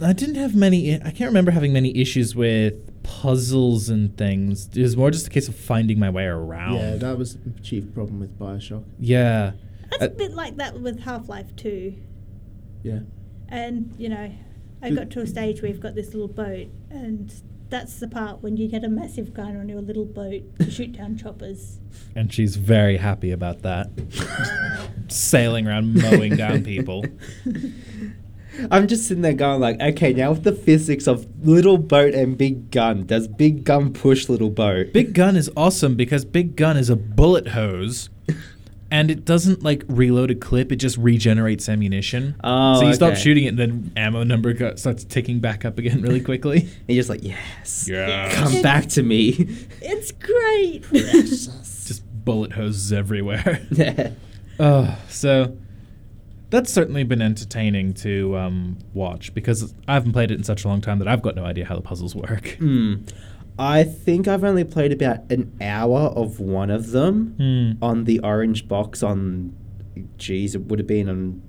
I didn't have many. I can't remember having many issues with puzzles and things. It was more just a case of finding my way around. Yeah, that was the chief problem with Bioshock. Yeah. That's Uh, a bit like that with Half Life 2. Yeah. And, you know, I got to a stage where you've got this little boat, and that's the part when you get a massive gun on your little boat to shoot *laughs* down choppers. And she's very happy about that. *laughs* Sailing around mowing down people. *laughs* I'm just sitting there going like, okay, now with the physics of little boat and big gun, does big gun push little boat? Big Gun is awesome because Big Gun is a bullet hose. *laughs* And it doesn't like reload a clip; it just regenerates ammunition. Oh, so you stop okay. shooting it, and then ammo number go- starts ticking back up again really *laughs* quickly. And you're just like, yes, Yes. come back to me. It's great! Precious. *laughs* just bullet hoses everywhere. Yeah. Oh, so that's certainly been entertaining to um, watch because I haven't played it in such a long time that I've got no idea how the puzzles work. Hmm. I think I've only played about an hour of one of them Hmm. on the orange box on, geez, it would have been on,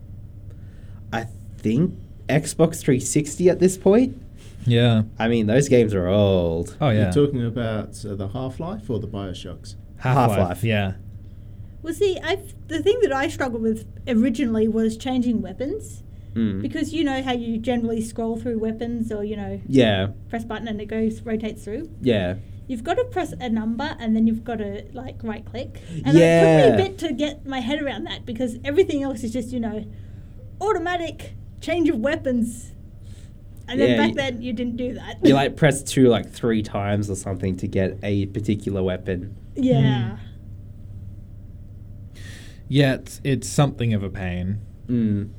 I think, Xbox 360 at this point. Yeah. I mean, those games are old. Oh yeah. You're talking about uh, the Half Life or the Bioshocks? Half-Life. Half-Life. Yeah. Well, see, I've, the thing that I struggled with originally was changing weapons. Mm. Because you know how you generally scroll through weapons or, you know, Yeah, press button and it goes, rotates through. yeah. You've got to press a number and then you've got to like right click. And it took me a bit to get my head around that because everything else is just, you know, automatic change of weapons. And then back you- then you didn't do that. You like *laughs* press two like three times or something to get a particular weapon. yeah. Yeah, it's, it's something of a pain. Mm.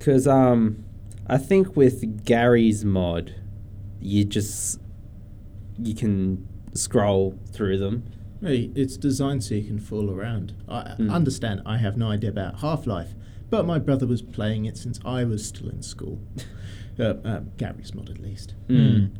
Cause um, I think with Garry's Mod, you just you can scroll through them. Hey, it's designed so you can fool around. I Mm. understand. I have no idea about Half Life, but my brother was playing it since I was still in school. *laughs* uh, uh, Garry's Mod, at least. Mm.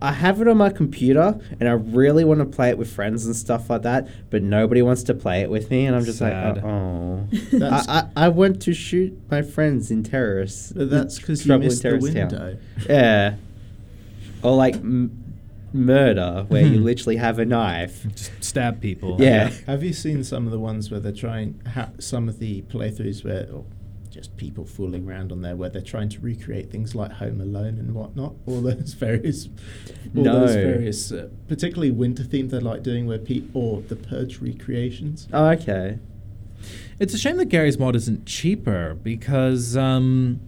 I have it on my computer, and I really want to play it with friends and stuff like that, but nobody wants to play it with me, and I'm just Sad. like, oh. *laughs* That's- I, I, I went to shoot my friends in terrorists. But that's because you Trouble in missed the Terrorist Town. window. Yeah. Or like m- murder, where you Mhm. literally have a knife. Just stab people. Yeah. Have you seen some of the ones where they're trying, ha- some of the playthroughs where, or just people fooling around on there where they're trying to recreate things like Home Alone and whatnot. *laughs* All those various, all those various, uh, particularly winter themed they like doing where people or the Purge recreations. Oh, okay. It's a shame that Garry's Mod isn't cheaper because um,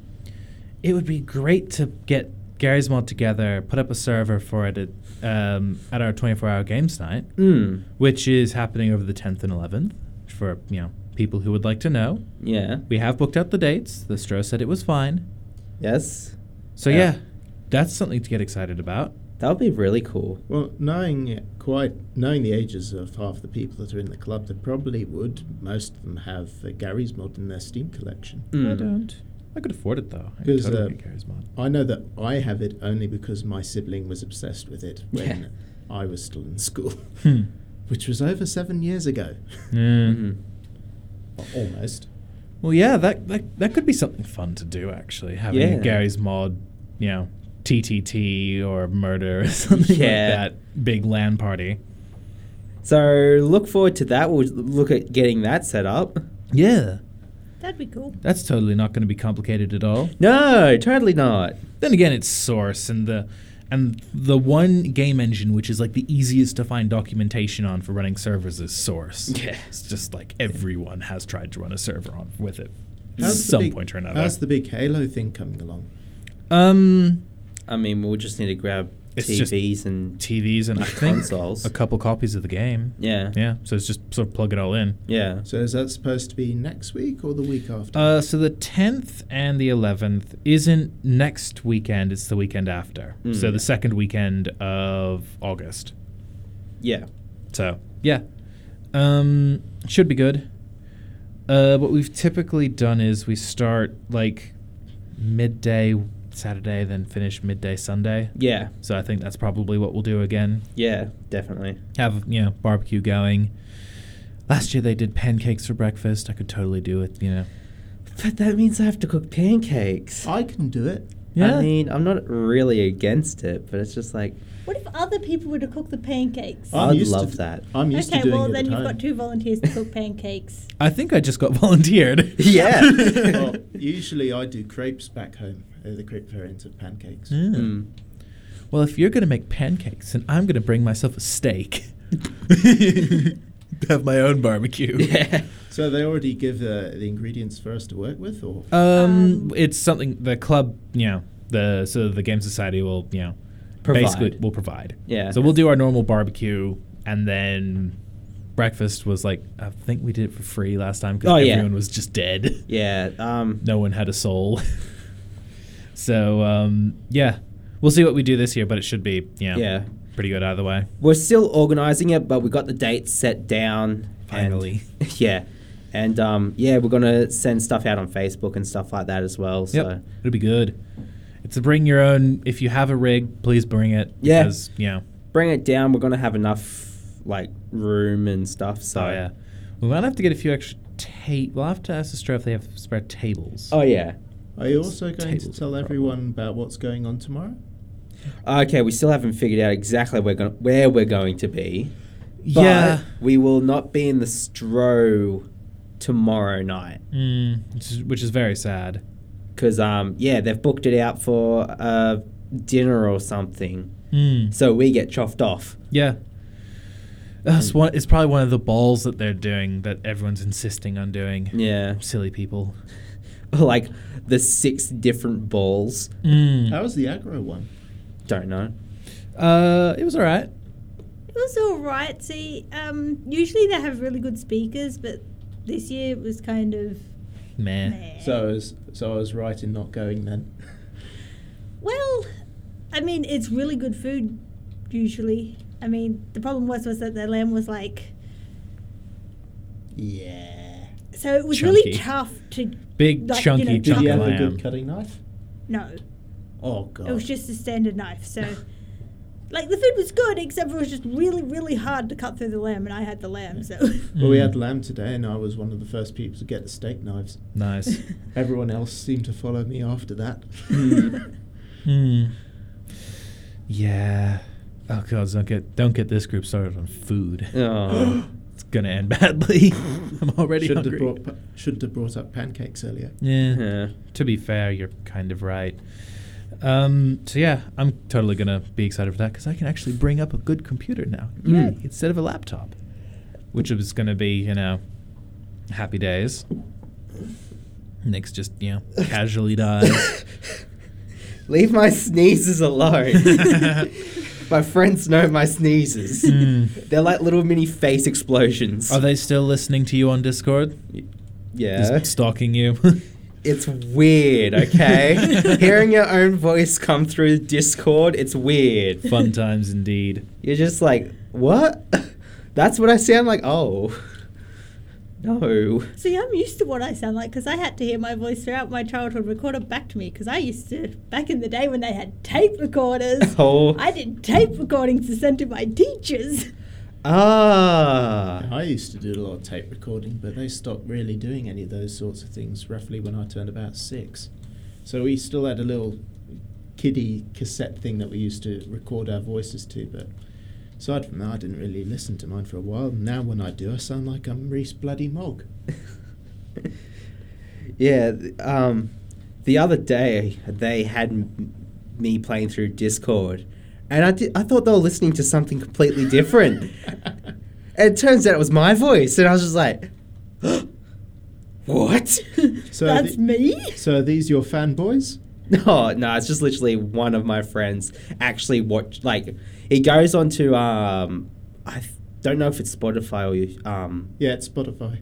it would be great to get Garry's Mod together, put up a server for it at, um, at our 24-hour games night, Hmm. which is happening over the 10th and 11th for you know people who would like to know. Yeah. We have booked out the dates. The Stro said it was fine. Yes. So Yeah. yeah, that's something to get excited about. That would be really cool. Well, knowing quite knowing the ages of half the people that are in the club, they probably would. Most of them have uh, Garry's Mod in their Steam collection. I Mm. don't. I could afford it though. I could Because totally uh, get Garry's Mod. I know that I have it only because my sibling was obsessed with it when Yeah. I was still in school, Hmm. *laughs* which was over seven years ago. Mm. Or Almost. Well, yeah, that, that that could be something fun to do actually. Having Yeah. Garry's Mod, you know, TTT or murder or *laughs* something Yeah. like that. Big LAN party. So look forward to that. We'll look at getting that set up. Yeah, That'd be cool. that's totally not going to be complicated at all. No, totally not. Then again, it's Source and the and the one game engine which is like the easiest to find documentation on for running servers is Source. Yeah. it's just like everyone has tried to run a server on with it at some big- point or another. How's the big Halo thing coming along? um, I mean, we'll just need to grab It's just TVs and TVs and I think consoles. a couple copies of the game. yeah. Yeah, so it's just sort of plug it all in. Yeah. So is that supposed to be next week or the week after? Uh, so the 10th and the 11th isn't next weekend, it's the weekend after. Mm. So the second weekend of August. Yeah. So, yeah. Um, should be good. Uh, what we've typically done is we start like midday Saturday, then finish midday Sunday. Yeah. So I think that's probably what we'll do again. Yeah. Definitely. Have, you know, barbecue going. Last year they did pancakes for breakfast. I could totally do it, you know. But that means I have to cook pancakes. I can do it. Yeah. I mean, I'm not really against it, but it's just like What if other people were to cook the pancakes? I'm I'd used to love that. I'm used okay, to doing well it Okay, well, then at you've home. got two volunteers to cook pancakes. *laughs* I think I just got *laughs* volunteered. Yeah. well, *laughs* usually I do crepes back home. They're the crepe variant of pancakes. Mm. Mm. Well, if you're going to make pancakes, then I'm going to bring myself a steak. *laughs* *laughs* Have my own barbecue. Yeah. So they already give uh, the ingredients for us to work with, or Um, Um, it's something the club, you know, the so the game society will, you know, Provide. basically will provide. Yeah. So we'll do our normal barbecue, and then breakfast was like I think we did it for free last time because Oh, yeah. everyone was just dead. Yeah. Um. no one had a soul. *laughs* so um, yeah, we'll see what we do this year, but it should be you know, Yeah. pretty good either way. We're still organizing it, but we got the dates set down. and- Finally. *laughs* yeah. And um, yeah, we're gonna send stuff out on Facebook and stuff like that as well. So Yep, it'll be good. It's a bring your own. If you have a rig, please bring it. Yeah. Because, you know, bring it down. We're gonna have enough like room and stuff. So oh yeah, we might have to get a few extra tape. We'll have to ask the store if they have spare tables. Oh yeah. Are you also going to tell everyone about what's going on tomorrow? Okay, we still haven't figured out exactly where, go- where we're going to be. But yeah. we will not be in the Stro tomorrow night. Mm, which, is, which is very sad. Because, um, yeah, they've booked it out for uh, dinner or something. Mm. So we get chuffed off. Yeah. That's one. It's probably one of the balls that they're doing that everyone's insisting on doing. Yeah. Silly people. *laughs* like the six different balls. Mm. How was the aggro one? Don't know. Uh, it was all right. It was all right. See, um, usually they have really good speakers, but this year it was kind of Meh. meh. So I was so I was right in not going then. *laughs* well, I mean, it's really good food usually. I mean, the problem was was that the lamb was like Yeah. so it was really tough to Big Like, you chunky know, Did chunk you of have a lamb. good cutting knife? no. Oh god. It was just a standard knife. So, like the food was good, except for it was just really, really hard to cut through the lamb, and I had the lamb. So, well, we had lamb today, and I was one of the first people to get the steak knives. Nice. *laughs* Everyone else seemed to follow me after that. *laughs* Hmm. Yeah. Oh god, don't get don't get this group started on food. Oh. *gasps* *gasps* *gasps* *laughs* It's gonna end badly. *laughs* I'm already Shouldn't have, brought, shouldn't have brought up pancakes earlier. Yeah. Yeah. To be fair, you're kind of right. Um, so yeah, I'm totally gonna be excited for that because I can actually bring up a good computer now, Mm. Yay, instead of a laptop, which is gonna be you know, happy days. Nick's just you know *laughs* casually dies. Leave my sneezes alone. *laughs* my friends know my sneezes. Mm. They're like little mini face explosions. Are they still listening to you on Discord? yeah. Just stalking you. *laughs* It's weird, okay? *laughs* Hearing your own voice come through Discord, it's weird. Fun times indeed. You're just like, what? *laughs* That's what I sound like? Oh. No. See, I'm used to what I sound like because I had to hear my voice throughout my childhood recorded back to me because I used to, back in the day when they had tape recorders, *laughs* Oh. I did tape recordings to send to my teachers. Ah. I used to do a lot of tape recording, but they stopped really doing any of those sorts of things roughly when I turned about six. So we still had a little kiddie cassette thing that we used to record our voices to, but aside from that, I didn't really listen to mine for a while. Now when I do, I sound like I'm Rees Bloody Mogg. *laughs* Yeah, um, the other day they had m- me playing through Discord, and I, did, I thought they were listening to something completely different. and *laughs* it turns out it was my voice, and I was just like, *gasps* "What?" So *laughs* That's the- me? So are these your fanboys? No, no, it's just literally one of my friends actually watch. Like, he goes on to um, I don't know if it's Spotify or um. Yeah, it's Spotify.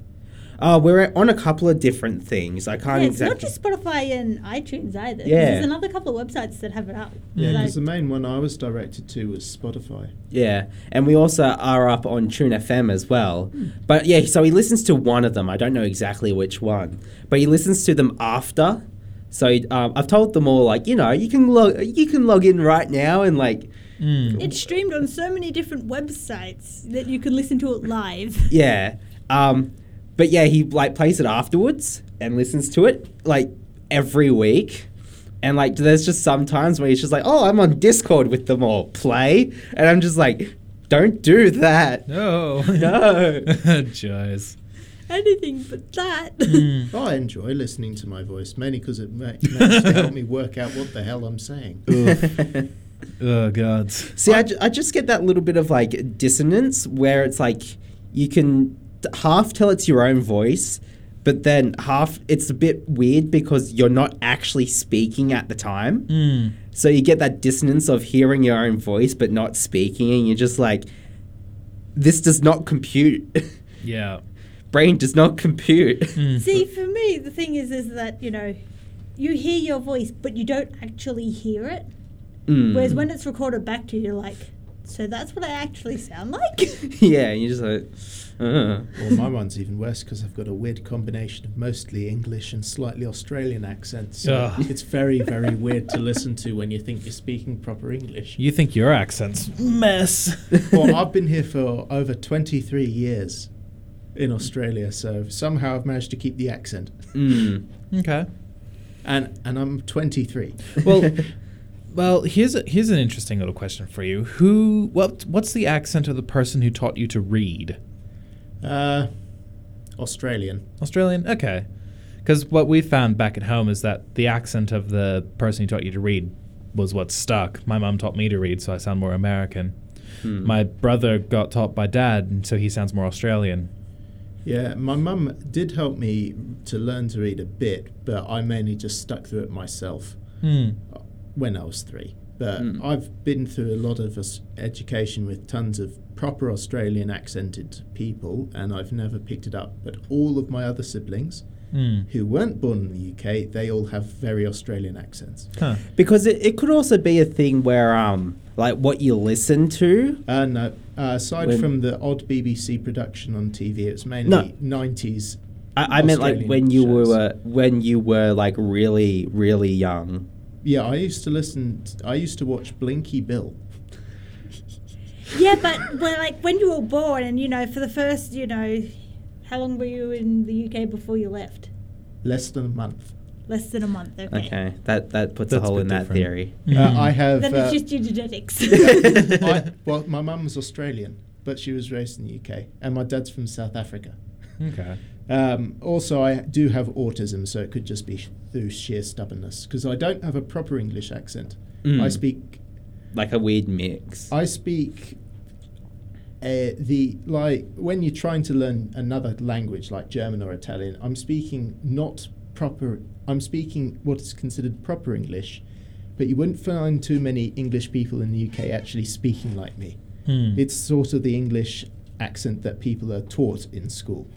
Uh, we're on a couple of different things. I can't yeah, it's not just Spotify and iTunes either. Yeah. There's another couple of websites that have it up. Yeah, Like- because the main one I was directed to was Spotify. Yeah, and we also are up on Tune FM as well. But yeah, so he listens to one of them. I don't know exactly which one, but he listens to them after. So um, I've told them all, like you know, you can log, you can log in right now and like, Mm. It's streamed on so many different websites that you can listen to it live. *laughs* yeah. Um, but yeah, he like plays it afterwards and listens to it like every week. And like, there's just some times where he's just like, "Oh, I'm on Discord with them all. Play," and I'm just like, "Don't do that." No. *laughs* No. *laughs* Joys. Anything but that. Mm. I enjoy listening to my voice, mainly because it ma- managed to help me work out what the hell I'm saying. Oh god. See, I, I just get that little bit of like dissonance where it's like you can half tell it's your own voice, but then half it's a bit weird because you're not actually speaking at the time. Mm. So you get that dissonance of hearing your own voice but not speaking, and you're just like, this does not compute. *laughs* Yeah. Brain does not compute. Mm. *laughs* See, for me, the thing is, is that you know, you hear your voice, but you don't actually hear it. Mm. Whereas when it's recorded back to you, you're like, so that's what I actually sound like. *laughs* yeah, you're just like, uh. Well, my one's even worse because I've got a weird combination of mostly English and slightly Australian accents. So Ugh. *laughs* it's very, very weird to listen to when you think you're speaking proper English. You think your accent's mess. *laughs* well, I've been here for over 23 years in Australia, so somehow I've managed to keep the accent. Mm. okay. And and I'm 23. Well, well, here's a, here's an interesting little question for you. Who what what's the accent of the person who taught you to read? uh, Australian. Australian? Okay. Because what we found back at home is that the accent of the person who taught you to read was what stuck. My mum taught me to read, so I sound more American. Hmm. My brother got taught by dad, and so he sounds more Australian. Yeah, my mum did help me to learn to read a bit, but I mainly just stuck through it myself Hmm. When I was three. But Mm. I've been through a lot of education with tons of proper Australian accented people, and I've never picked it up. But all of my other siblings Hmm. who weren't born in the UK, they all have very Australian accents. Huh. Because it, it could also be a thing where, um, like what you listen to. Uh, no, uh, aside When- from the odd BBC production on TV, it's mainly 90s. I, I meant like when you shows. were when you were like really really young. Yeah, I used to listen. I used to watch Blinky Bill. yeah, but well, like when you were born, and you know, for the first, you know, how long were you in the UK before you left? Less than a month. Less than a month. Okay. Okay, that that puts That's a a hole bit in that different. theory. Uh, I have. Then uh, it's just your genetics. *laughs* *laughs* I, well, my mum was Australian, but she was raised in the UK, and my dad's from South Africa. Okay. Um, also, I do have autism, so it could just be sh- through sheer stubbornness because I don't have a proper English accent. Mm. I speak Like a weird mix. I speak uh, the like when you're trying to learn another language like German or Italian. I'm speaking not proper. I'm speaking what is considered proper English, but you wouldn't find too many English people in the UK actually speaking like me. Hmm. It's sort of the English accent that people are taught in school,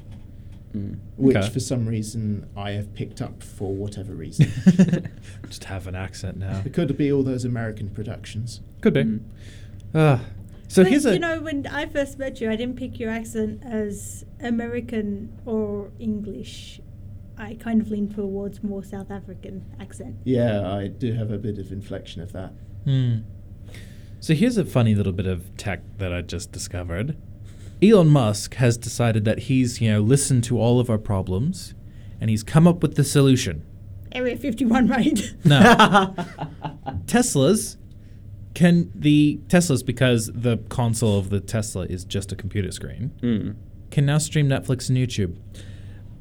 Mm. which Okay. for some reason I have picked up for whatever reason. *laughs* Just have an accent now. it could be all those American productions. Could be. Mm. Uh, so but, here's a you know, when I first met you, I didn't pick your accent as American or English. I kind of lean towards more South African accent. Yeah, I do have a bit of inflection of that. Hmm. So here's a funny little bit of tech that I just discovered. Elon Musk has decided that he's, you know, listened to all of our problems and he's come up with the solution. Area 51 right? No. *laughs* Teslas can the Teslas because the console of the Tesla is just a computer screen Mm. can now stream Netflix and YouTube.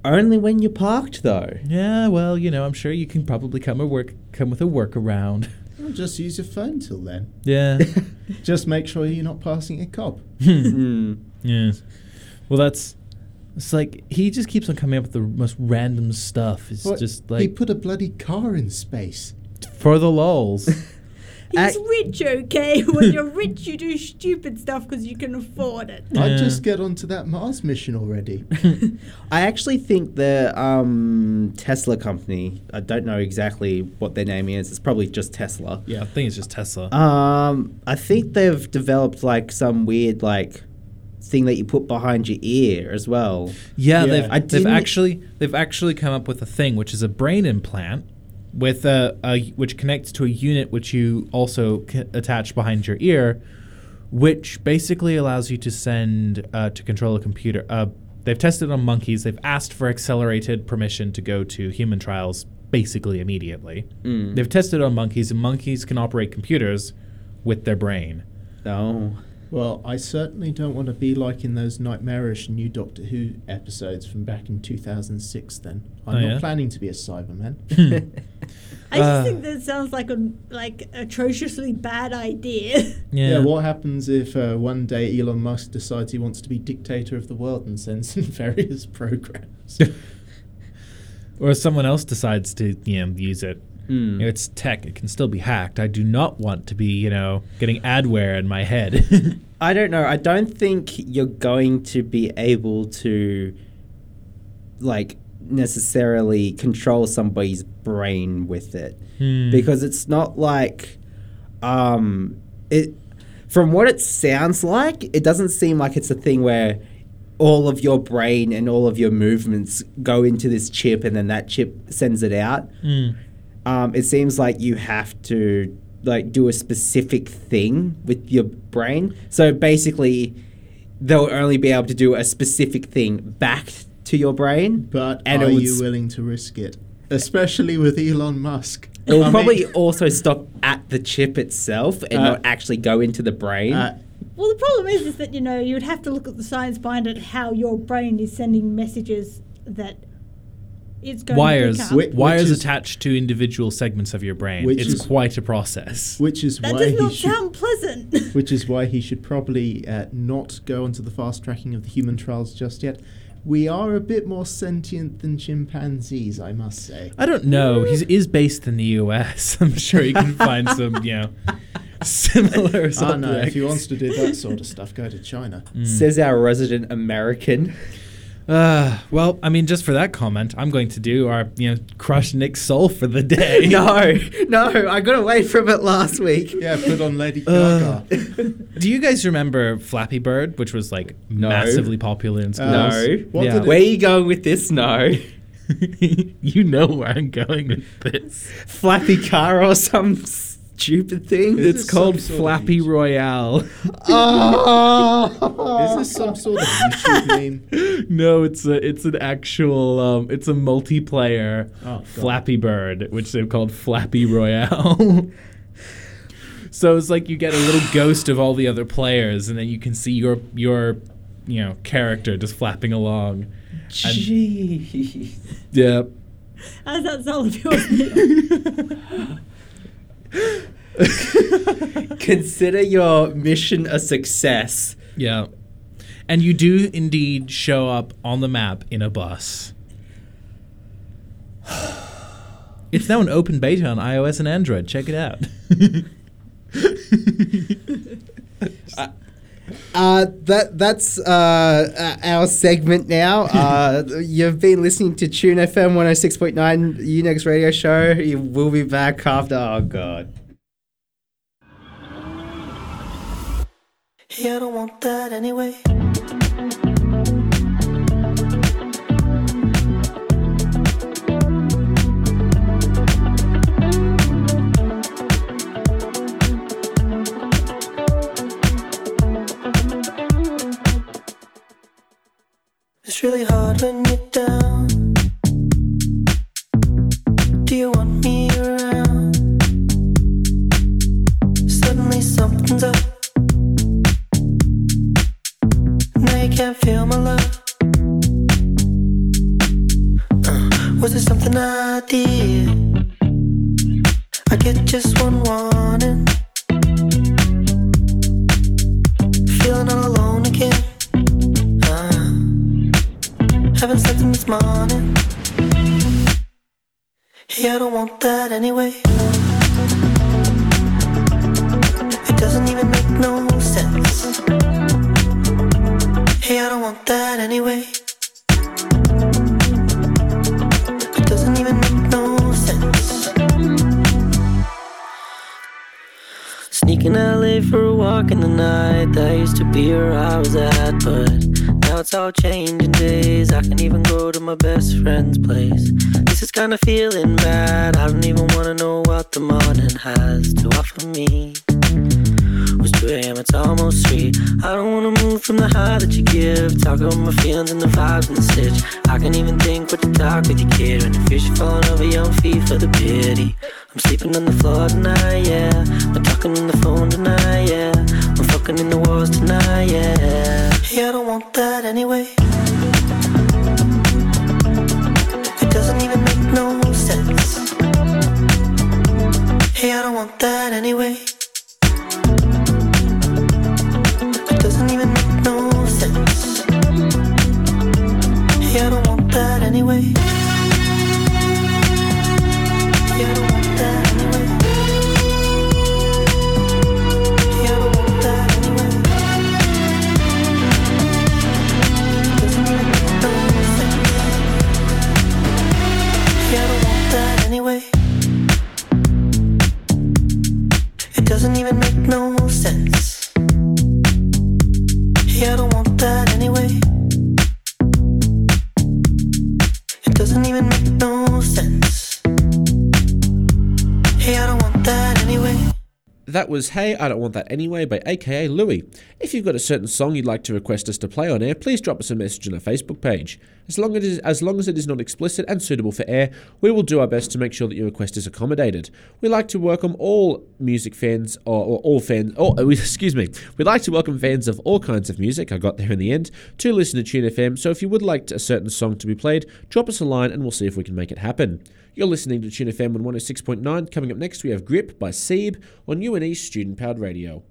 Only when you're parked, though. Yeah, well, you know, I'm sure you can probably come a work come with a workaround. *laughs* Well, just use your phone till then. Yeah. *laughs* Just make sure you're not passing a cop. Mm. Yes. Well, that's. It's like he just keeps on coming up with the most random stuff. It's What? just he put a bloody car in space. for the lulls. *laughs* He's I- rich, okay? *laughs* when you're rich, you do stupid stuff because you can afford it. Yeah. I'd just get onto that Mars mission already. *laughs* I actually think the um, Tesla company, I don't know exactly what their name is, it's probably just Tesla. yeah, I think it's just Tesla. Um, I think they've developed like some weird like thing that you put behind your ear as well. yeah, yeah. they've they've actually they've actually come up with a thing which is a brain implant with a, a which connects to a unit which you also c- attach behind your ear, which basically allows you to send uh, to control a computer. Uh, they've tested on monkeys. They've asked for accelerated permission to go to human trials basically immediately. Mm. They've tested on monkeys, and monkeys can operate computers with their brain. Oh. Well, I certainly don't want to be like in those nightmarish new Doctor Who episodes from back in 2006 then. I'm Oh, not yeah? planning to be a Cyberman. *laughs* I just Uh. think that sounds like a like atrociously bad idea. *laughs* Yeah. yeah, what happens if uh, one day Elon Musk decides he wants to be dictator of the world and sends in *laughs* various programs? or if someone else decides to you know use it. Mm. You know, it's tech; it can still be hacked. I do not want to be you know getting adware in my head. *laughs* I don't know. I don't think you're going to be able to like necessarily control somebody's brain with it Hmm. because it's not like um it from what it sounds like it doesn't seem like it's a thing where all of your brain and all of your movements go into this chip and then that chip sends it out Hmm. Um, it seems like you have to like do a specific thing with your brain. So basically, they'll only be able to do a specific thing back to your brain. But And are you s- willing to risk it? Especially with Elon Musk. It will I mean, probably also stop at the chip itself and Uh, not actually go into the brain. uh, well, the problem is, is that you know you would have to look at the science behind it, how your brain is sending messages that it's going wires to pick up. Whi- wires is- attached to individual segments of your brain. Which It's is- quite a process. which is that why does he not should, sound pleasant. *laughs* which is why he should probably uh, not go onto the fast tracking of the human trials just yet. We are a bit more sentient than chimpanzees, I must say. I don't know. He is based in the U.S. *laughs* I'm sure you can find *laughs* some, you know, similar Ah, subjects. no, if he wants to do that sort of stuff, go to China. Says our resident American. Uh, well, I mean, just for that comment, I'm going to do our, you know, crush Nick's Soul for the day. *laughs* no, *laughs* no, I got away from it last week. Yeah, put on Lady Uh, Gaga. *laughs* Do you guys remember Flappy Bird, which was like No. massively popular in schools? No. What Yeah. it- Where are you going with this? No. you know where I'm going with this. Flappy car or some stupid thing? It's is called sort of Flappy YouTube- Royale. *laughs* oh! Is this some sort of YouTube meme? *laughs* no, it's a it's an actual um, it's a multiplayer Oh, God. Flappy Bird, which they've called Flappy Royale. *laughs* So it's like you get a little *sighs* ghost of all the other players, and then you can see your your you know character just flapping along. Jeez. yeah. How's that soul of yours? Neil? *laughs* Consider your mission a success. Yeah. And you do indeed show up on the map in a bus. *sighs* It's now an open beta on iOS and Android. Check it out. *laughs* *laughs* Uh, that that's uh, uh, our segment now. *laughs* Uh, you've been listening to Tune FM 106.9 Unix radio show. You will be back after. Oh, God. Hey, I don't want that anyway. Really hard when you're down. It's all changing days. I can even go to my best friend's place. This is kinda feeling bad. I don't even wanna know what the morning has to offer me. Was 2 a.m., it's almost 3. I don't wanna move from the high that you give. Talk about my feelings and the vibes and the stitch. I can't even think what to talk with your kid. And the fish are falling over your feet for the pity. I'm sleeping on the floor tonight, yeah. I'm talking on the phone tonight, yeah. I'm fucking in the walls tonight, yeah. I don't want that anyway. It doesn't even make no sense. Hey, I don't want that anyway. It doesn't even make no sense. Hey, I don't want that anyway. Was Hey, I Don't Want That Anyway by AKA Louie. If you've got a certain song you'd like to request us to play on air, please drop us a message on our Facebook page. As long as, it is, as long as it is not explicit and suitable for air, we will do our best to make sure that your request is accommodated. We like to welcome all music fans, or, or all fans, or, *laughs* excuse me, we'd like to welcome fans of all kinds of music, I got there in the end, to listen to Tune FM, so if you would like a certain song to be played, drop us a line and we'll see if we can make it happen. You're listening to Tune FM on 106.9. Coming up next, we have Grip by Seeb on UNE Student Powered Radio.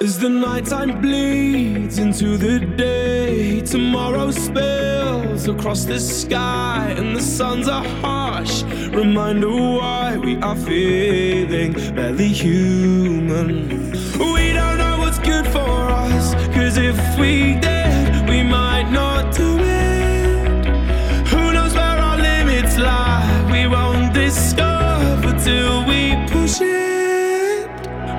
As the nighttime bleeds into the day, tomorrow spills across the sky, and the suns are harsh. Reminder why we are feeling barely human. We don't know what's good for us, cause if we did,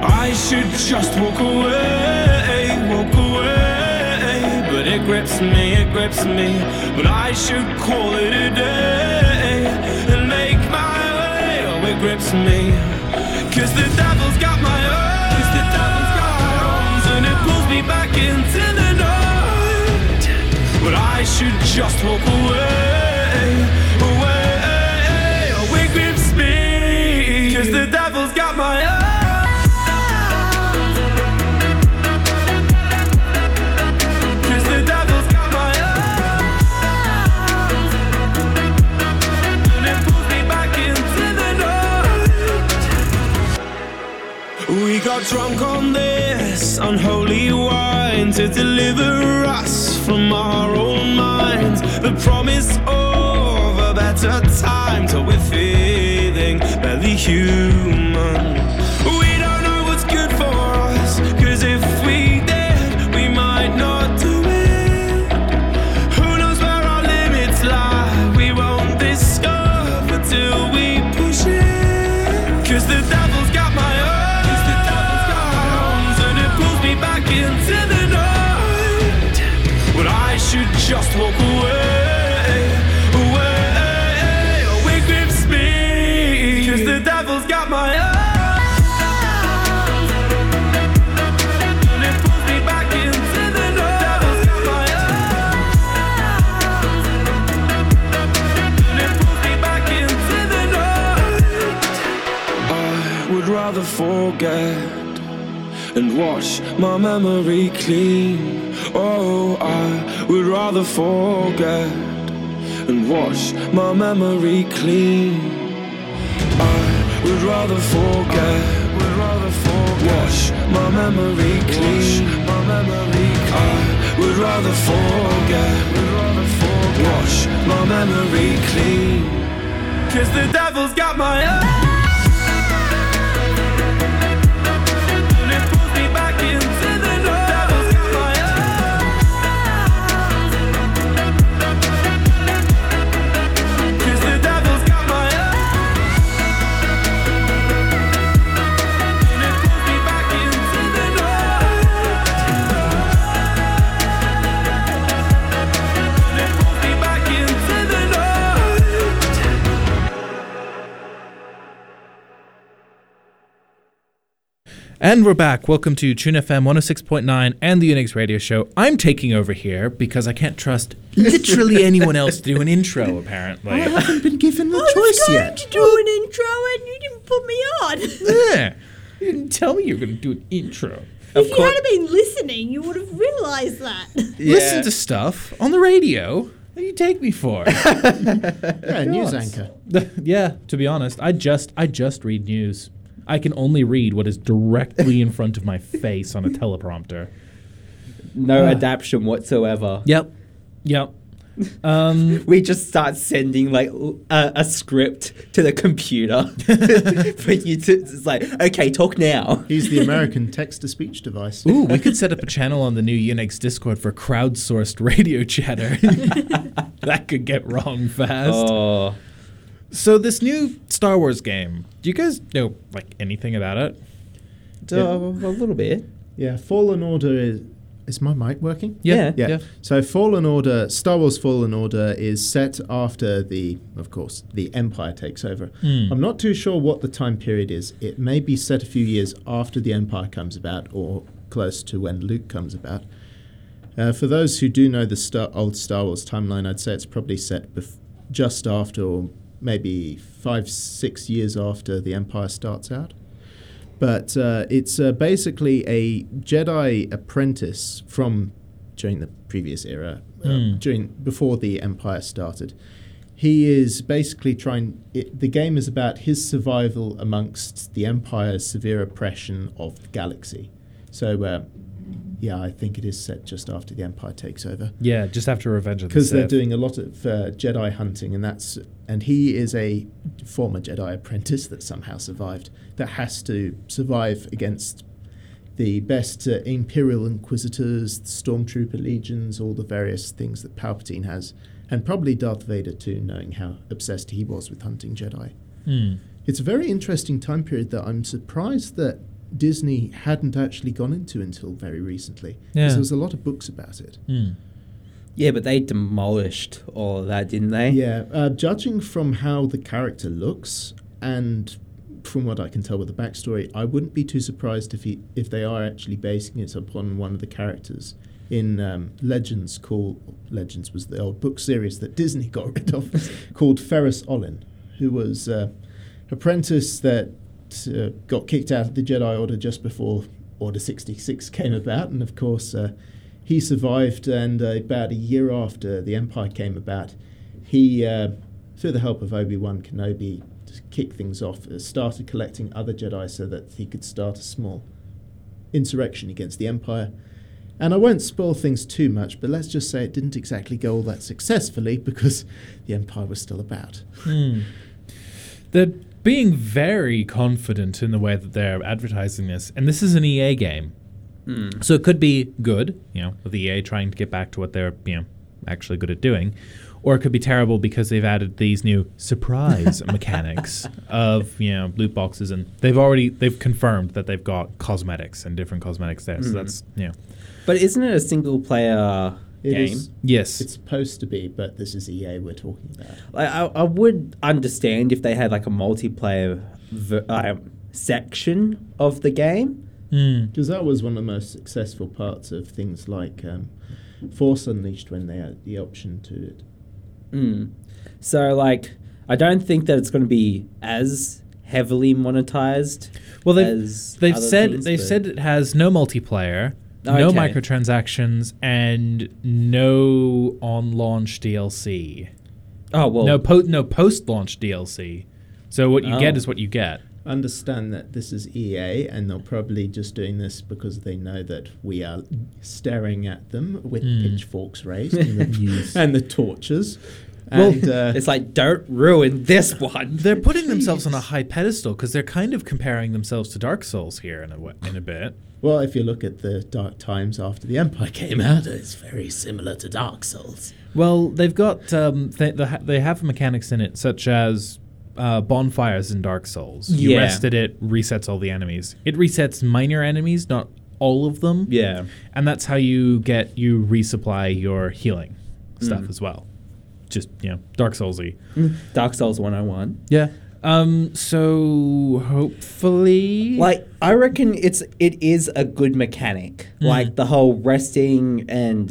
I should just walk away, walk away. But it grips me, it grips me. But I should call it a day and make my way. Oh, it grips me. Cause the devil's got my arms, the devil's got my arms, and it pulls me back into the night. But I should just walk away, drunk on this unholy wine to deliver us from our own minds. The promise of a better time till we're feeling barely human. Forget and wash my memory clean. Oh, I would rather forget and wash my memory clean. I would rather forget, would rather forget, wash my memory clean. My memory I would rather forget, would rather forget, wash my memory clean. Cause the devil's got my And And we're back. Welcome to Tune FM 106.9 and the Unix Radio Show. I'm taking over here because I can't trust literally anyone else to do an intro, apparently. I haven't been given the I was choice going yet. to do an intro and you didn't put me on. Yeah. You didn't tell me you were going to do an intro. if you had been listening, you would have realised that. Listen to stuff on the radio. What do you take me for? *laughs* Yeah, news anchor. *laughs* yeah, to be honest, I just I just read news. I can only read what is directly in front of my face on a teleprompter. No adaptation whatsoever. Yep. Yep. *laughs* Um, we just start sending like a script to the computer *laughs* for you to. It's like, okay, talk now. He's the American *laughs* text to speech device. Ooh, we could set up a channel on the new Unix Discord for crowdsourced radio chatter. that could get wrong fast. Oh, So this new Star Wars game, do you guys know like anything about it? uh, a little bit. Yeah, Fallen Order is. Is my mic working? Yeah. Yeah. Yeah. So Fallen Order, Star Wars Fallen Order is set after the, of course, the Empire takes over. Hmm. I'm not too sure what the time period is. It may be set a few years after the Empire comes about or close to when Luke comes about. Uh, for those who do know the Star, old Star Wars timeline, I'd say it's probably set bef- just after or maybe five, six years after the Empire starts out. But uh, it's uh, basically a Jedi apprentice from during the previous era, uh, Mm. during before the Empire started. He is basically trying. It, the game is about his survival amongst the Empire's severe oppression of the galaxy. So, uh, yeah, I think it is set just after the Empire takes over Yeah, just after Revenge of the Sith. because they're doing a lot of uh, Jedi hunting, and that's and he is a former Jedi apprentice that somehow survived. That has to survive against the best uh, Imperial Inquisitors, Stormtrooper legions, all the various things that Palpatine has, and probably Darth Vader too, knowing how obsessed he was with hunting Jedi. Hmm. It's a very interesting time period that I'm surprised that Disney hadn't actually gone into until very recently. 'cause Yeah. There was a lot of books about it. Hmm. Yeah, but they demolished all of that, didn't they? Yeah, uh, judging from how the character looks and from what I can tell with the backstory, I wouldn't be too surprised if he if they are actually basing it upon one of the characters in um, Legends called Legends was the old book series that Disney *laughs* got rid of called Ferus Olin, who was uh, apprentice that uh, got kicked out of the Jedi Order just before Order 66 *laughs* came about, and of course uh, he survived. And uh, about a year after the Empire came about, he, uh, through the help of Obi Wan Kenobi, to kick things off, uh, started collecting other Jedi so that he could start a small insurrection against the Empire. And I won't spoil things too much, but let's just say it didn't exactly go all that successfully *laughs* because the Empire was still about. Hmm. They're being very confident in the way that they're advertising this, and this is an EA game, Hmm. so it could be good, you know, with EA trying to get back to what they're, you know, actually good at doing, or it could be terrible because they've added these new surprise *laughs* mechanics of you know loot boxes, and they've already they've confirmed that they've got cosmetics and different cosmetics there, so Mhm. that's you know. But isn't it a single player It game? is- Yes. It's supposed to be, but this is EA we're talking about. Like, I, I would understand if they had like a multiplayer ver- uh, section of the game. Hmm. Because that was one of the most successful parts of things like um, Force Unleashed when they had the option to it. Mm. So like, I don't think that it's going to be as heavily monetized. Well, they've, as they've other said things, they've but- said it has no multiplayer, no Okay. microtransactions, and no on launch DLC. Oh well, no po- no post launch DLC. So what you get Oh. is what you get. Understand that this is EA, and they're probably just doing this because they know that we are staring at them with Mm. pitchforks raised and, the, *laughs* Yes. and the torches. Well, And, uh, it's like don't ruin this one. *laughs* They're putting themselves on a *laughs* high pedestal because they're kind of comparing themselves to Dark Souls here in a in a bit. well, if you look at the Dark Times after the Empire came out, it's very similar to Dark Souls. Well, they've got um, th- they ha- they have mechanics in it such as uh, bonfires in Dark Souls. You Yeah. rest at it, resets all the enemies. It resets minor enemies, not all of them. Yeah. and that's how you get you resupply your healing stuff Mm. as well. Just you know, Dark Soulsy. Dark Souls 101. Yeah. Um. So hopefully, Like I reckon it's it is a good mechanic. Mm. Like the whole resting and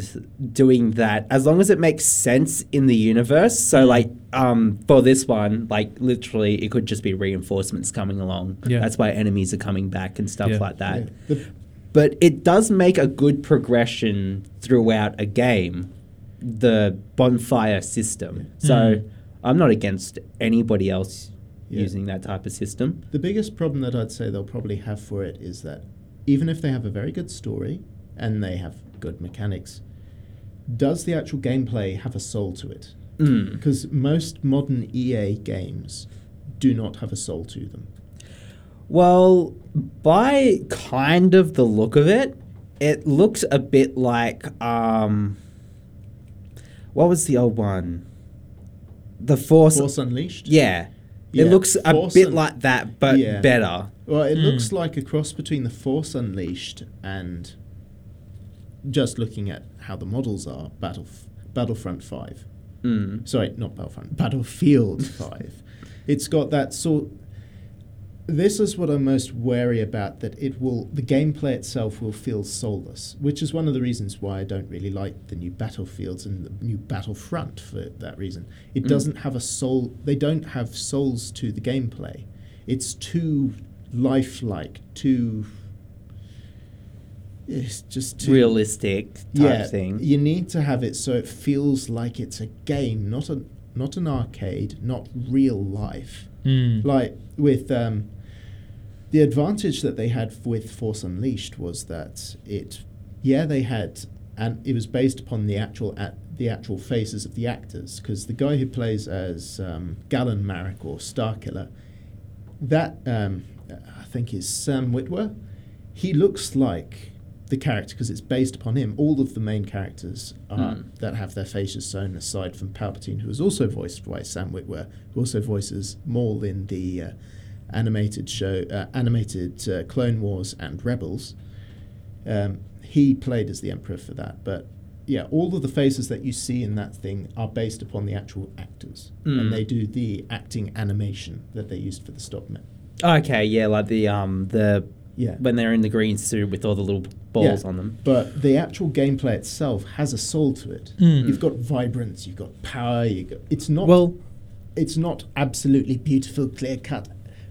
doing that as long as it makes sense in the universe. Mm. So like um for this one, like literally it could just be reinforcements coming along. Yeah. That's why enemies are coming back and stuff Yeah. like that. Yeah. But it does make a good progression throughout a game, the bonfire system. So Mm. I'm not against anybody else Yeah. using that type of system. The biggest problem that I'd say they'll probably have for it is that even if they have a very good story and they have good mechanics, does the actual gameplay have a soul to it? Mm. Because most modern EA games do not have a soul to them. Well, by kind of the look of it, it looks a bit like um what was the old one? The Force, Force Unleashed? Yeah. Yeah, it looks a bit Un- like that but Yeah. better. Well, it Hmm. looks like a cross between the Force Unleashed and just looking at how the models are, Battle Battlefront 5. Mm. Sorry, not Battlefront, Battlefield 5. It's got that sort. This is what I'm most wary about that it will, the gameplay itself will feel soulless, which is one of the reasons why I don't really like the new Battlefields and the new Battlefront for that reason. It Mm. doesn't have a soul, they don't have souls to the gameplay. It's too lifelike, too. It's just too Realistic type yeah, thing. You need to have it so it feels like it's a game, not a not an arcade, not real life. Mm. Like with um, the advantage that they had with Force Unleashed was that it, yeah, they had, and it was based upon the actual at the actual faces of the actors. Because the guy who plays as um, Galen Marek or Starkiller, that um, I think is Sam Witwer. He looks like the character because it's based upon him. All of the main characters are, Mm. that have their faces sewn aside from Palpatine, who is also voiced by Sam Witwer, who also voices Maul in the uh, animated show, uh, animated uh, Clone Wars and Rebels. Um, he played as the Emperor for that, but yeah, all of the faces that you see in that thing are based upon the actual actors, Mm. and they do the acting animation that they used for the stop mo- Okay, yeah, like the um the Yeah. when they're in the green suit with all the little balls Yeah, on them. But the actual gameplay itself has a soul to it. Mm. You've got vibrance, you've got power. You got it's not Well- it's not absolutely beautiful, clear cut,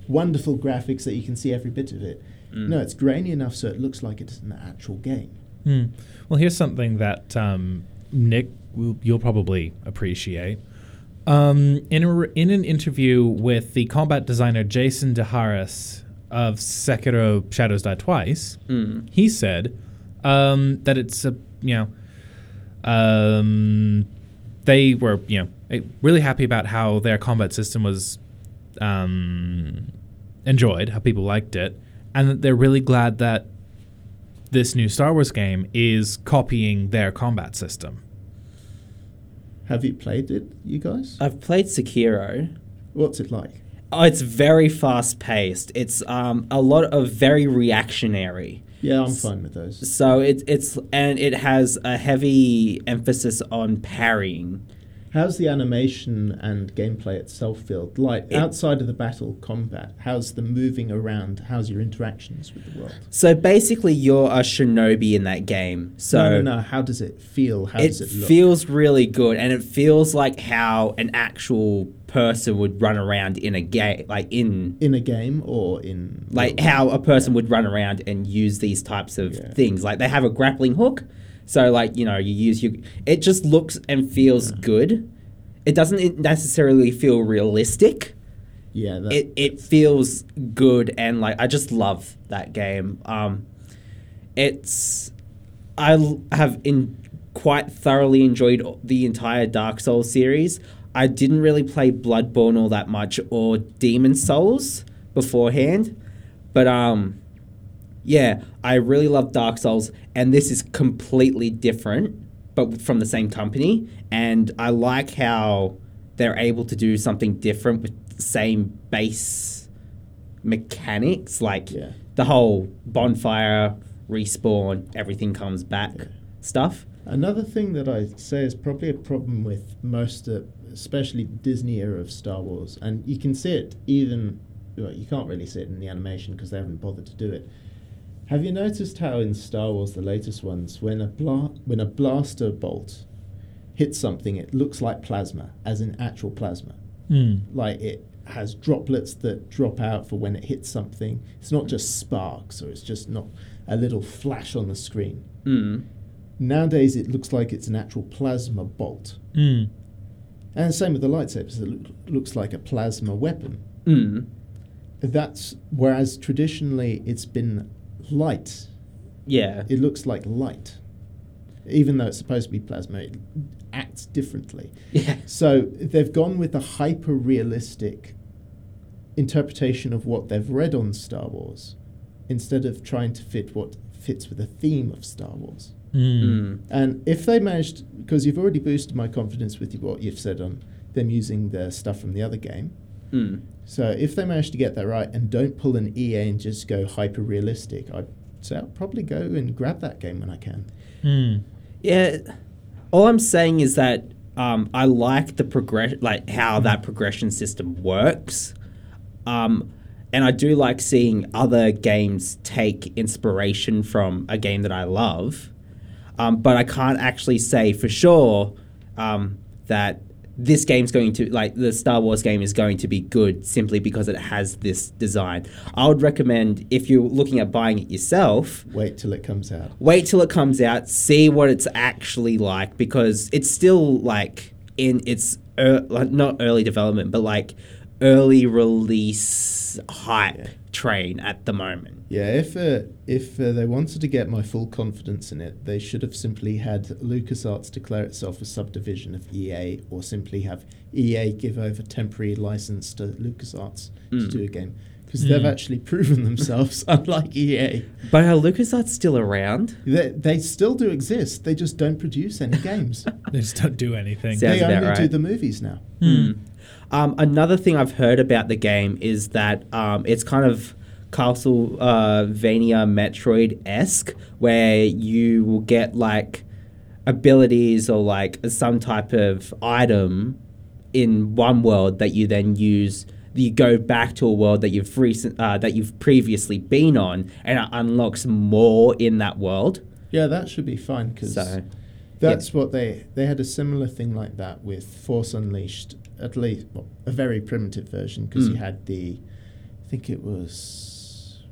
wonderful graphics that you can see every bit of it. Mm. No, it's grainy enough so it looks like it's an actual game. Hmm. Well, here's something that um, Nick, you'll probably appreciate. Um, in, a, in an interview with the combat designer Jason de Heras of Sekiro Shadows Die Twice, Mm. he said um, that it's a you know um, they were you know eh, really happy about how their combat system was um, enjoyed, how people liked it, and that they're really glad that this new Star Wars game is copying their combat system. Have you played it, you guys? I've played Sekiro. What's it like? Oh, it's very fast paced. It's um, a lot of very reactionary. Yeah, I'm fine with those. So it's it's and it has a heavy emphasis on parrying. How's the animation and gameplay itself feel? Like It- outside of the battle combat, how's the moving around? How's your interactions with the world? So basically, you're a shinobi in that game. So no, no, no. How does it feel? How it, does it look? feels really good, and it feels like how an actual person would run around in a game, like in in a game or in like how a person would run around and use these types of things. Like they have a grappling hook, so like you know you use your. It just looks and feels good. It doesn't necessarily feel realistic. Yeah, that, It it feels good and like I just love that game. Um, it's I l- have in quite thoroughly enjoyed the entire Dark Souls series. I didn't really play Bloodborne all that much or Demon Souls beforehand, but um, yeah, I really love Dark Souls, and this is completely different, but from the same company. And I like how they're able to do something different with the same base mechanics, like the whole bonfire respawn, everything comes back stuff. Another thing that I say is probably a problem with most, of, especially the Disney era of Star Wars, and you can see it even. Well, you can't really see it in the animation because they haven't bothered to do it. Have you noticed how in Star Wars, the latest ones, when a bla- when a blaster bolt hits something, it looks like plasma, as in actual plasma. Hmm. Like it has droplets that drop out for when it hits something. It's not just sparks, or it's just not a little flash on the screen. Mm. Nowadays, it looks like it's an actual plasma bolt. Mm. And the same with the lightsabers. It loo- looks like a plasma weapon. Mm. That's whereas traditionally it's been light. Yeah. It looks like light, even though it's supposed to be plasma. It acts differently. Yeah. So they've gone with a hyper realistic interpretation of what they've read on Star Wars, instead of trying to fit what fits with the theme of Star Wars. Mm. And if they managed, because you've already boosted my confidence with what you've said on them using the stuff from the other game. Mm. So if they manage to get that right and don't pull an EA and just go hyper realistic, I'd say I'll probably go and grab that game when I can. Hmm. Yeah. All I'm saying is that um, I like the progression, like how that progression system works. Um, and I do like seeing other games take inspiration from a game that I love. Um, but I can't actually say for sure um, that this game's going to like the Star Wars game is going to be good simply because it has this design. I would recommend if you're looking at buying it yourself, Wait till it comes out. wait till it comes out, see what it's actually like because it's still like in its er, like not early development, but like early release hype train at the moment. Yeah, if uh, if uh, they wanted to get my full confidence in it, they should have simply had LucasArts declare itself a subdivision of EA, or simply have EA give over temporary license to LucasArts to Mm. do a game, because they've Mm. actually proven themselves, *laughs* unlike EA. But are LucasArts still around? They, they still do exist. They just don't produce any games. *laughs* They just don't do anything. Sounds they about only do the movies now. Hmm. Um, another thing I've heard about the game is that um, it's kind of Castlevania Metroid esque, where you will get like abilities or like some type of item in one world that you then use. You go back to a world that you've recent, uh, that you've previously been on, and it unlocks more in that world. Yeah, that should be fine because So, that's what they they had a similar thing like that with Force Unleashed. At least well, a very primitive version because you Mm. had the, I think it was.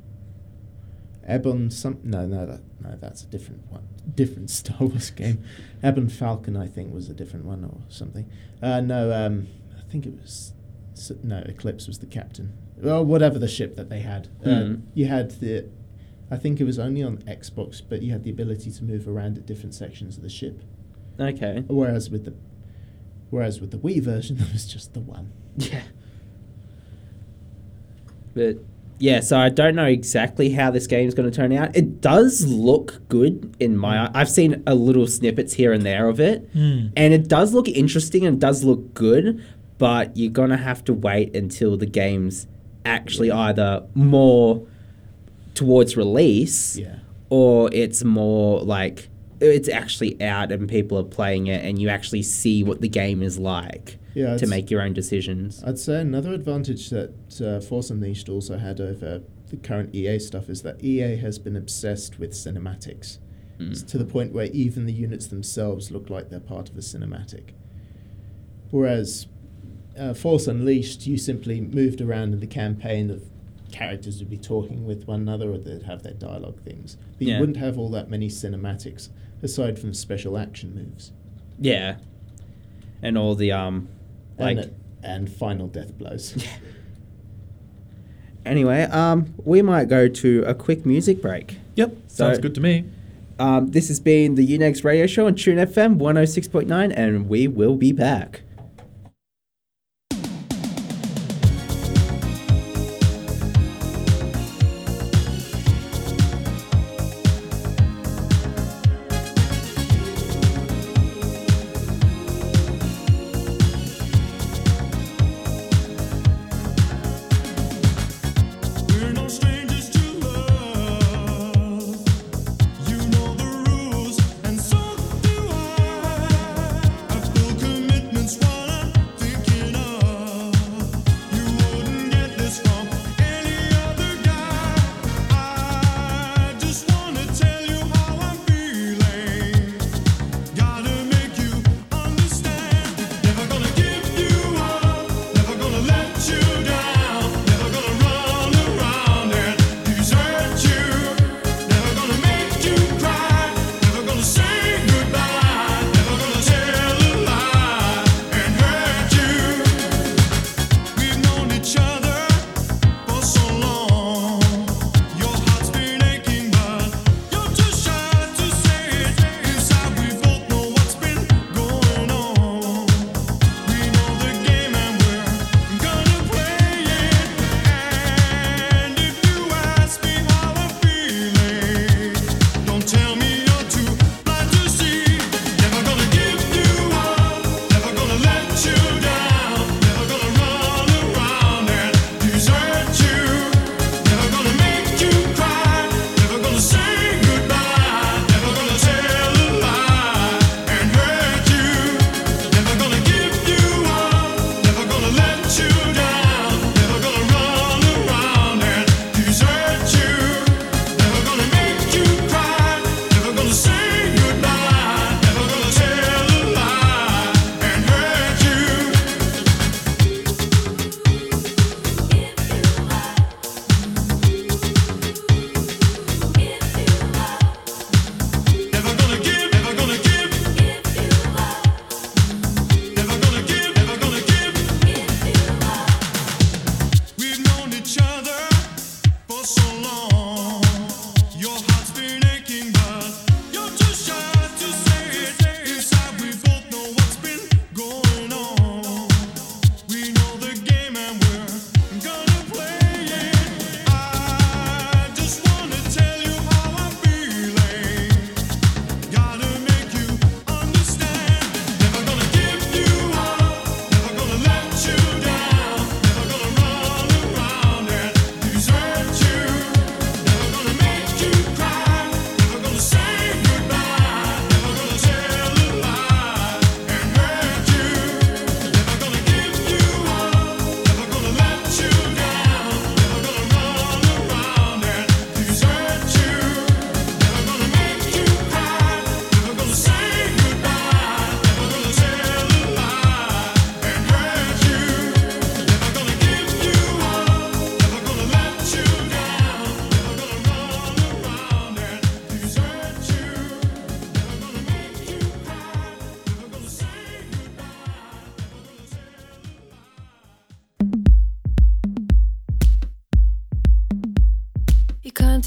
Ebon some no no that no that's a different one different *laughs* Star Wars game, Ebon Falcon I think was a different one or something. Uh, no, um, I think it was no, Eclipse was the captain. Well, whatever the ship that they had. Uh, Mhm. you had the, I think it was only on Xbox, but you had the ability to move around at different sections of the ship. Okay. Whereas with the, whereas with the Wii version, *laughs* there was just the one. Yeah. But yeah, so I don't know exactly how this game's going to turn out. It does look good in my. I've seen a little snippets here and there of it, Hmm. and it does look interesting and does look good. But you're gonna have to wait until the game's actually either more towards release, Yeah. or it's more like it's actually out and people are playing it, and you actually see what the game is like Yeah, to make your own decisions. I'd say another advantage that uh, Force Unleashed also had over the current EA stuff is that EA has been obsessed with cinematics Mm. To the point where even the units themselves look like they're part of a cinematic. Whereas uh, Force Unleashed, you simply moved around in the campaign of characters would be talking with one another or they'd have their dialogue things. But Yeah. you wouldn't have all that many cinematics aside from special action moves. Yeah. And all the um like and, and final death blows. Yeah. *laughs* anyway, um we might go to a quick music break. Yep, sounds good to me. Um this has been the Unex radio show on Tune FM 106.9 and we will be back.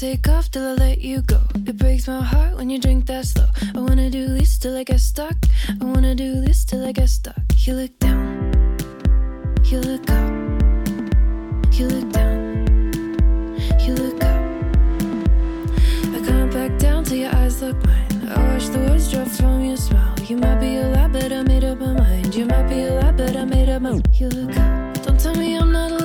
Take off till I let you go. It breaks my heart when you drink that slow. I wanna do this till I get stuck. I wanna do this till I get stuck. You look down, you look up, you look down, you look up. I can't back down till your eyes look mine. I watch the words drop from your smile. You might be a lie, but I made up my mind. You might be a lie, but I made up my mind. You look up. Don't tell me I'm not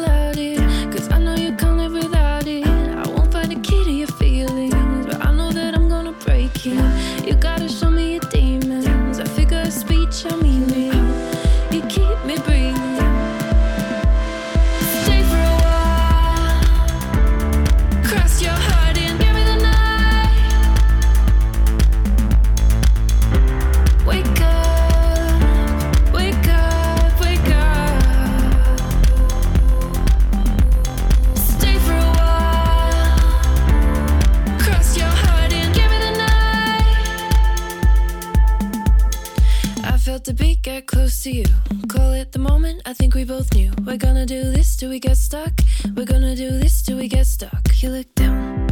to you. Call it the moment. I think we both knew. We're gonna do this till we get stuck. We're gonna do this till we get stuck. You look down.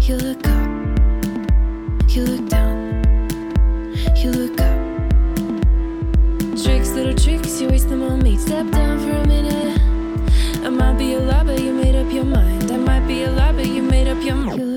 You look up. You look down. You look up. Tricks, little tricks, you waste them on me. Step down for a minute. I might be a lie, but you made up your mind. I might be a lie, but you made up your mind.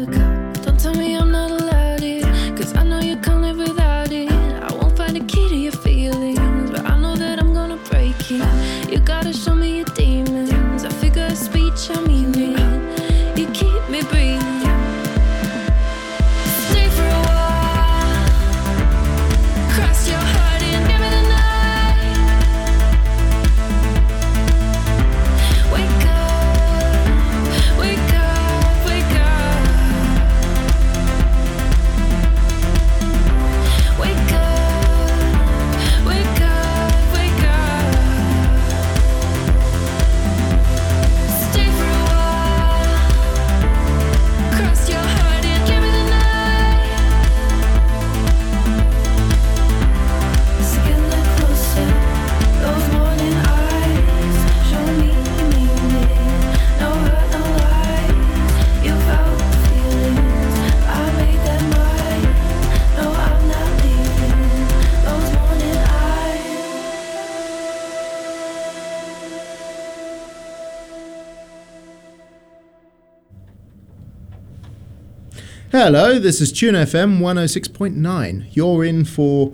Hello, this is Tune FM 106.9. You're in for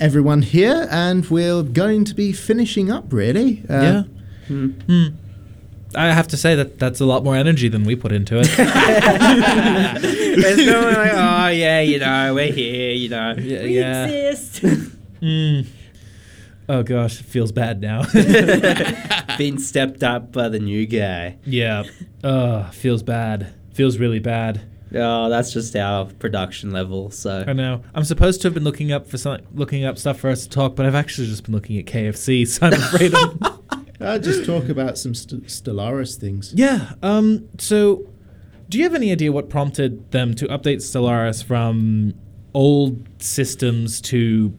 everyone here, and we're going to be finishing up, really. Uh, yeah. Hmm. I have to say that that's a lot more energy than we put into it. *laughs* There's no one like, oh yeah, you know, we're here, you know. Yeah, We yeah. exist. *laughs* Mm. Oh gosh, it feels bad now. *laughs* Being stepped up by the new guy. yeah. Oh, feels bad. Feels really bad. Oh, that's just our production level. So I know. I'm supposed to have been looking up for some, looking up stuff for us to talk, but I've actually just been looking at KFC. *laughs* So I'm afraid. *laughs* I'm, Uh, just talk about some st- Stellaris things. yeah. Um. So, do you have any idea what prompted them to update Stellaris from old systems to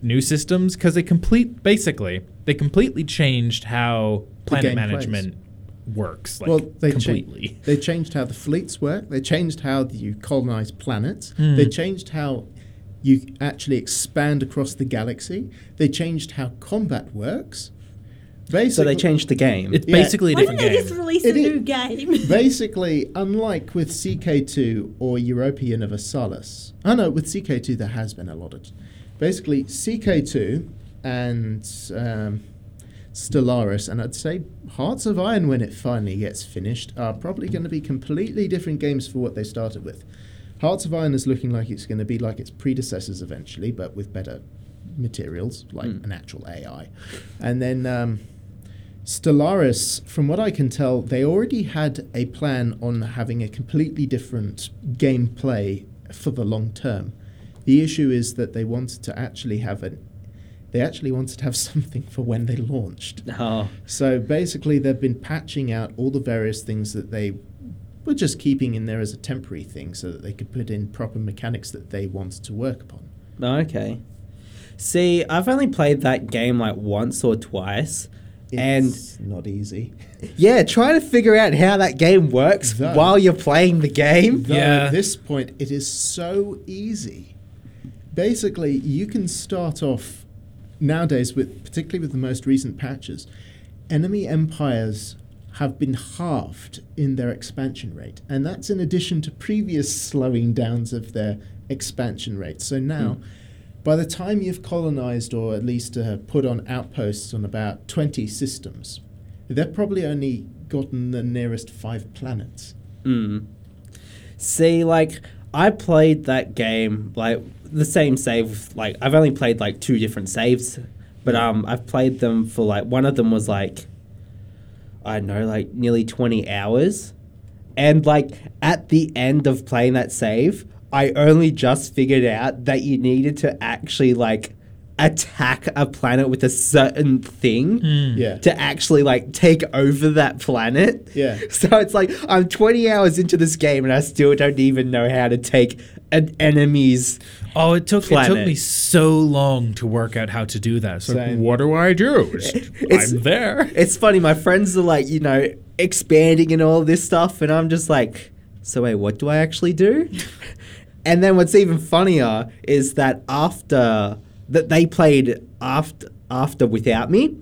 new systems? Because they complete basically they completely changed how planet management plays. Management works. Like well, they cha- completely. they changed how the fleets work. They changed how you colonize planets. Hmm. They changed how you actually expand across the galaxy. They changed how combat works. Basically, so they changed the game. It's Yeah. basically a Why different didn't they game. just release It a is- new game? *laughs* Basically, unlike with CK2 or Europa Universalis, oh no, with CK2 there has been a lot of. Basically, CK2 and um, Stellaris, and I'd say Hearts of Iron when it finally gets finished, are probably going to be completely different games for what they started with. Hearts of Iron is looking like it's going to be like its predecessors eventually, but with better materials, like Mm. an actual AI. And then. Um, Stellaris, from what I can tell, they already had a plan on having a completely different gameplay for the long term. The issue is that they wanted to actually have an they actually wanted to have *laughs* something for when they launched. *laughs* Oh, So basically they've been patching out all the various things that they were just keeping in there as a temporary thing so that they could put in proper mechanics that they wanted to work upon. okay. See, I've only played that game like once or twice, And- It's not easy. *laughs* Yeah, trying to figure out how that game works Though- while you're playing the game. Yeah. at this point, it is so easy. Basically, you can start off nowadays with, particularly with the most recent patches, enemy empires have been halved in their expansion rate, and that's in addition to previous slowing downs of their expansion rate. So now, by the time you've colonized or at least uh, put on outposts on about 20 systems, they've probably only gotten the nearest five planets. Mm. See, like I played that game like the same save. Like I've only played like two different saves, but um, I've played them for like one of them was like I don't know, like nearly twenty hours, and like at the end of playing that save, I only just figured out that you needed to actually like attack a planet with a certain thing Yeah. to actually like take over that planet. Yeah. *laughs* So it's like I'm 20 hours into this game and I still don't even know how to take an enemy's. Oh, it took it took me so long to work out how to do that. So Same. what do I do? *laughs* It's- I'm there. It's funny. My friends are like, you know, expanding and all this stuff, and I'm just like, so wait, what do I actually do? *laughs* and then what's even funnier is that after that they played after after without me,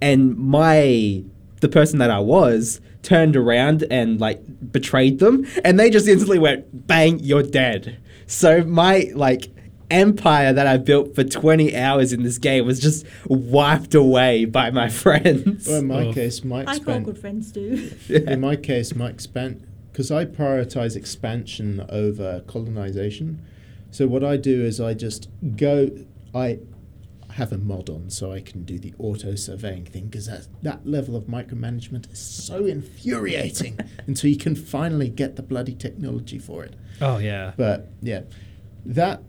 and my the person that I was turned around and like betrayed them, and they just instantly went, bang, you're dead. So my like empire that I built for 20 hours in this game was just wiped away by my *laughs* friends. Well, in my Oh. case, my I call expand. good friends do. In my case, my expand because I prioritize expansion over colonization. So what I do is I just go. I have a mod on so I can do the auto surveying thing because that that level of micromanagement is so infuriating *laughs* until you can finally get the bloody technology for it. Oh yeah. But yeah, that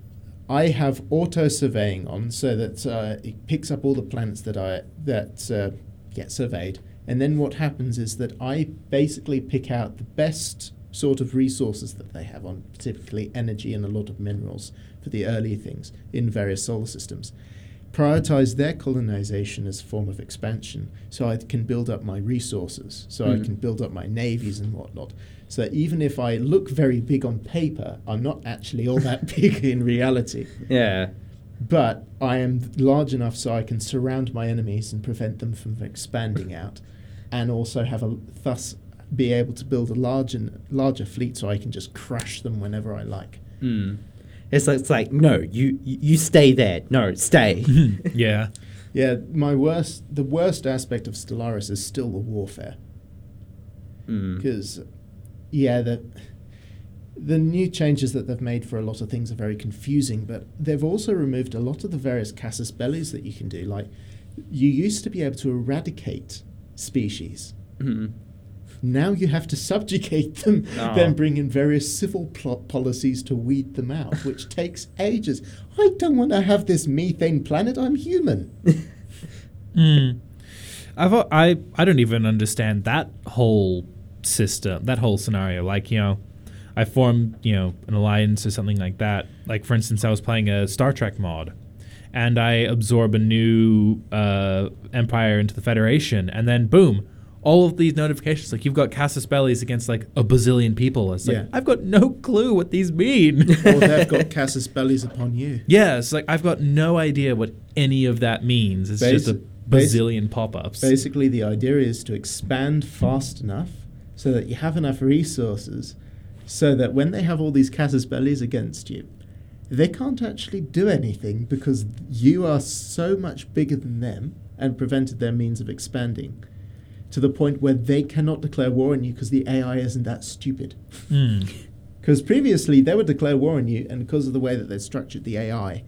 I have auto surveying on so that uh, it picks up all the planets that I that uh, get surveyed, and then what happens is that I basically pick out the best sort of resources that they have on, typically energy and a lot of minerals for the early things in various solar systems. Prioritize their colonization as a form of expansion, so I can build up my resources, so I Mm. can build up my navies and whatnot. So even if I look very big on paper, I'm not actually all that *laughs* big in reality. yeah. But I am large enough so I can surround my enemies and prevent them from expanding out, and also have a thus be able to build a larger larger fleet so I can just crush them whenever I like. Mm. It's like, it's like no, you you you stay there. No, stay. *laughs* yeah. Yeah, my worst the worst aspect of Stellaris is still the warfare. Mm. because yeah the the new changes that they've made for a lot of things are very confusing but they've also removed a lot of the various casus bellis that you can do like you used to be able to eradicate species Mm. Now you have to subjugate them Oh. then bring in various civil pl- policies to weed them out which takes ages i don't want to have this methane planet i'm human *laughs* Mm. I've I I don't even understand that whole system, that whole scenario. Like you know, I formed you know an alliance or something like that. Like for instance, I was playing a Star Trek mod, and I absorb a new uh, empire into the Federation, and then boom. All of these notifications, like you've got Casus Bellis against like a bazillion people. It's like Yeah. I've got no clue what these mean. or they've got *laughs* casus bellis upon you yeah, it's like I've got no idea what any of that means. It's just a Basi- basi- bazillion pop-ups. Basically, the idea is to expand fast enough so that you have enough resources so that when they have all these casus bellis against you, they can't actually do anything because you are so much bigger than them and prevented their means of expanding to the point where they cannot declare war on you because the AI isn't that stupid. *laughs* Mm. Because previously they would declare war on you, and because of the way that they structured the AI,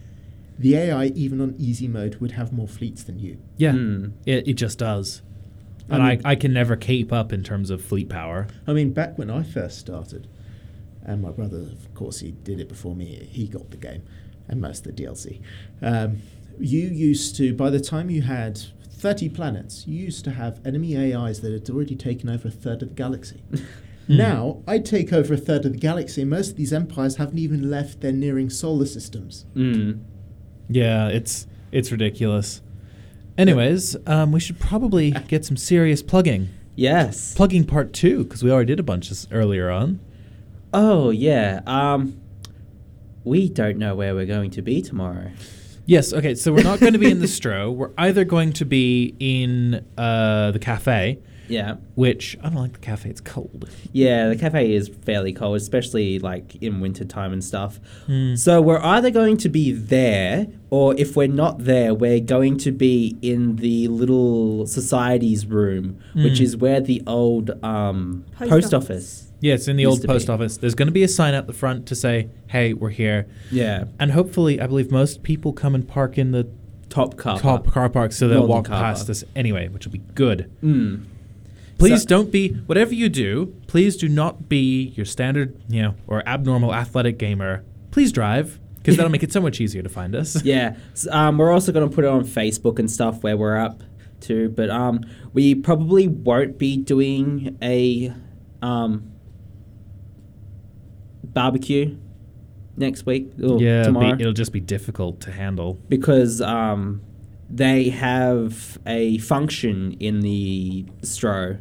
the AI, even on easy mode, would have more fleets than you. Yeah, Mm. it, it just does. And I I, I can never keep up in terms of fleet power. I mean, back when I first started, and my brother, of course, he did it before me. He got the game and most of the DLC. Um, you used to, by the time you had 30 planets, you used to have enemy AIs that had already taken over a third of the galaxy. *laughs* Now, I take over a third of the galaxy, and most of these empires haven't even left their nearing solar systems. Mm. Yeah, it's it's ridiculous. Anyways, um, we should probably *laughs* get some serious plugging. Yes. Plugging part two, because we already did a bunch this earlier on. Oh yeah. Um, we don't know where we're going to be tomorrow. Yes, okay, so we're not going to be in the *laughs* Stro. We're either going to be in uh, the cafe, Yeah. which I don't like the cafe, it's cold. Yeah, the cafe is fairly cold, especially like in winter time and stuff. Hmm. So we're either going to be there, or if we're not there, we're going to be in the little society's room, which Mm. is where the old um, Post post, office. office. Yes, in the old post be. office. There's going to be a sign at the front to say, hey, we're here. Yeah. And hopefully, I believe most people come and park in the Top car. top park. car park, so they'll Northern walk past park. us anyway, which will be good. Mm. Please So- don't be whatever you do. Please do not be your standard, you know, or abnormal athletic gamer. Please drive because that'll make it so much easier to find us. *laughs* Yeah. S um, we're also going to put it on Facebook and stuff where we're up to, but um, we probably won't be doing a um, barbecue next week or yeah, it'll, be- it'll just be difficult to handle. because um, they have a function in the stro.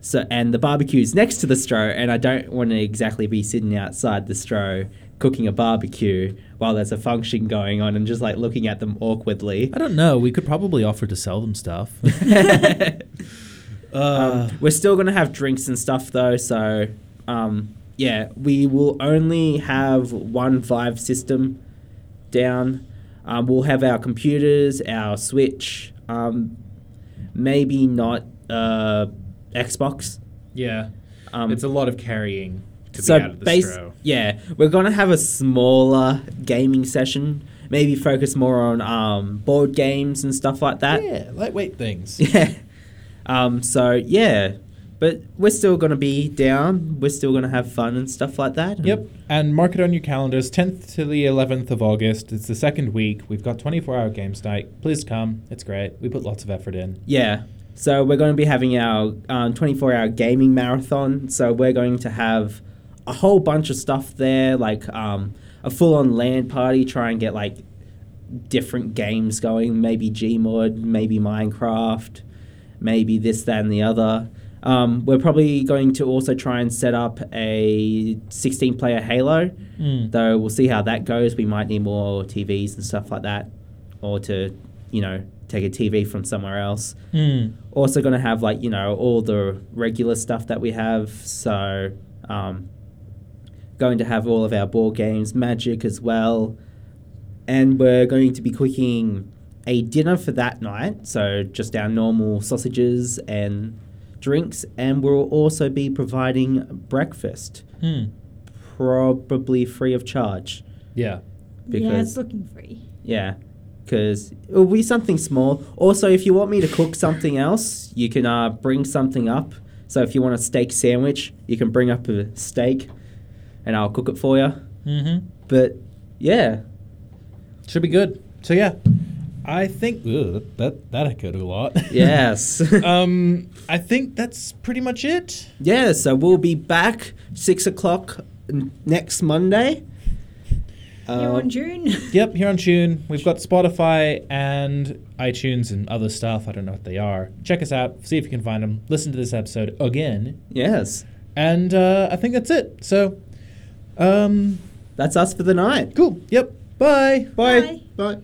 So and the barbecue's next to the stro, and I don't want to exactly be sitting outside the stro cooking a barbecue while there's a function going on and just like looking at them awkwardly. I don't know. We could probably offer to sell them stuff. *laughs* *laughs* um, we're still going to have drinks and stuff though, so um, yeah, we will only have one Vive system down. Um, we'll have our computers, our Switch, um, maybe not uh, Xbox. yeah, Um, it's a lot of carrying to so be out of the base, stro. yeah, we're gonna have a smaller gaming session. Maybe focus more on um, board games and stuff like that. Yeah, lightweight things. *laughs* Yeah. Um, so yeah, but we're still gonna be down. We're still gonna have fun and stuff like that. and- Yep, and mark it on your calendars. 10th to the 11th of August. It's the second week. We've got 24-hour games night. Please come. It's great. We put lots of effort in. Yeah. So we're going to be having our um, 24-hour gaming marathon. So we're going to have a whole bunch of stuff there, like um, a full-on LAN party. Try and get like different games going. Maybe Gmod, maybe Minecraft, maybe this, that, and the other. Um, we're probably going to also try and set up a 16-player Halo. Mm. Though we'll see how that goes. We might need more TVs and stuff like that, or to, you know, take a TV from somewhere else. Hmm. Also going to have like you know all the regular stuff that we have. So, um, going to have all of our board games, Magic as well, and we're going to be cooking a dinner for that night. So just our normal sausages and drinks, and we'll also be providing breakfast Hmm. probably free of charge. Yeah. yeah, Because it's looking free. yeah, because it'll be something small. Also, if you want me to cook something else, you can uh, bring something up. So if you want a steak sandwich, you can bring up a steak, and I'll cook it for you. Mm-hmm. But yeah, Should be good. So yeah, I think ugh, that that echoed a lot. *laughs* yes, *laughs* um, I think that's pretty much it. yeah. So we'll be back six o'clock n- next Monday. You're Um, on Tune. *laughs* Yep, here on Tune, we've got Spotify and iTunes and other stuff. I don't know what they are. Check us out. See if you can find them. Listen to this episode again, yes, and uh, I think that's it. So, um, that's us for the night. cool. Yep. Bye. Bye. Bye. Bye.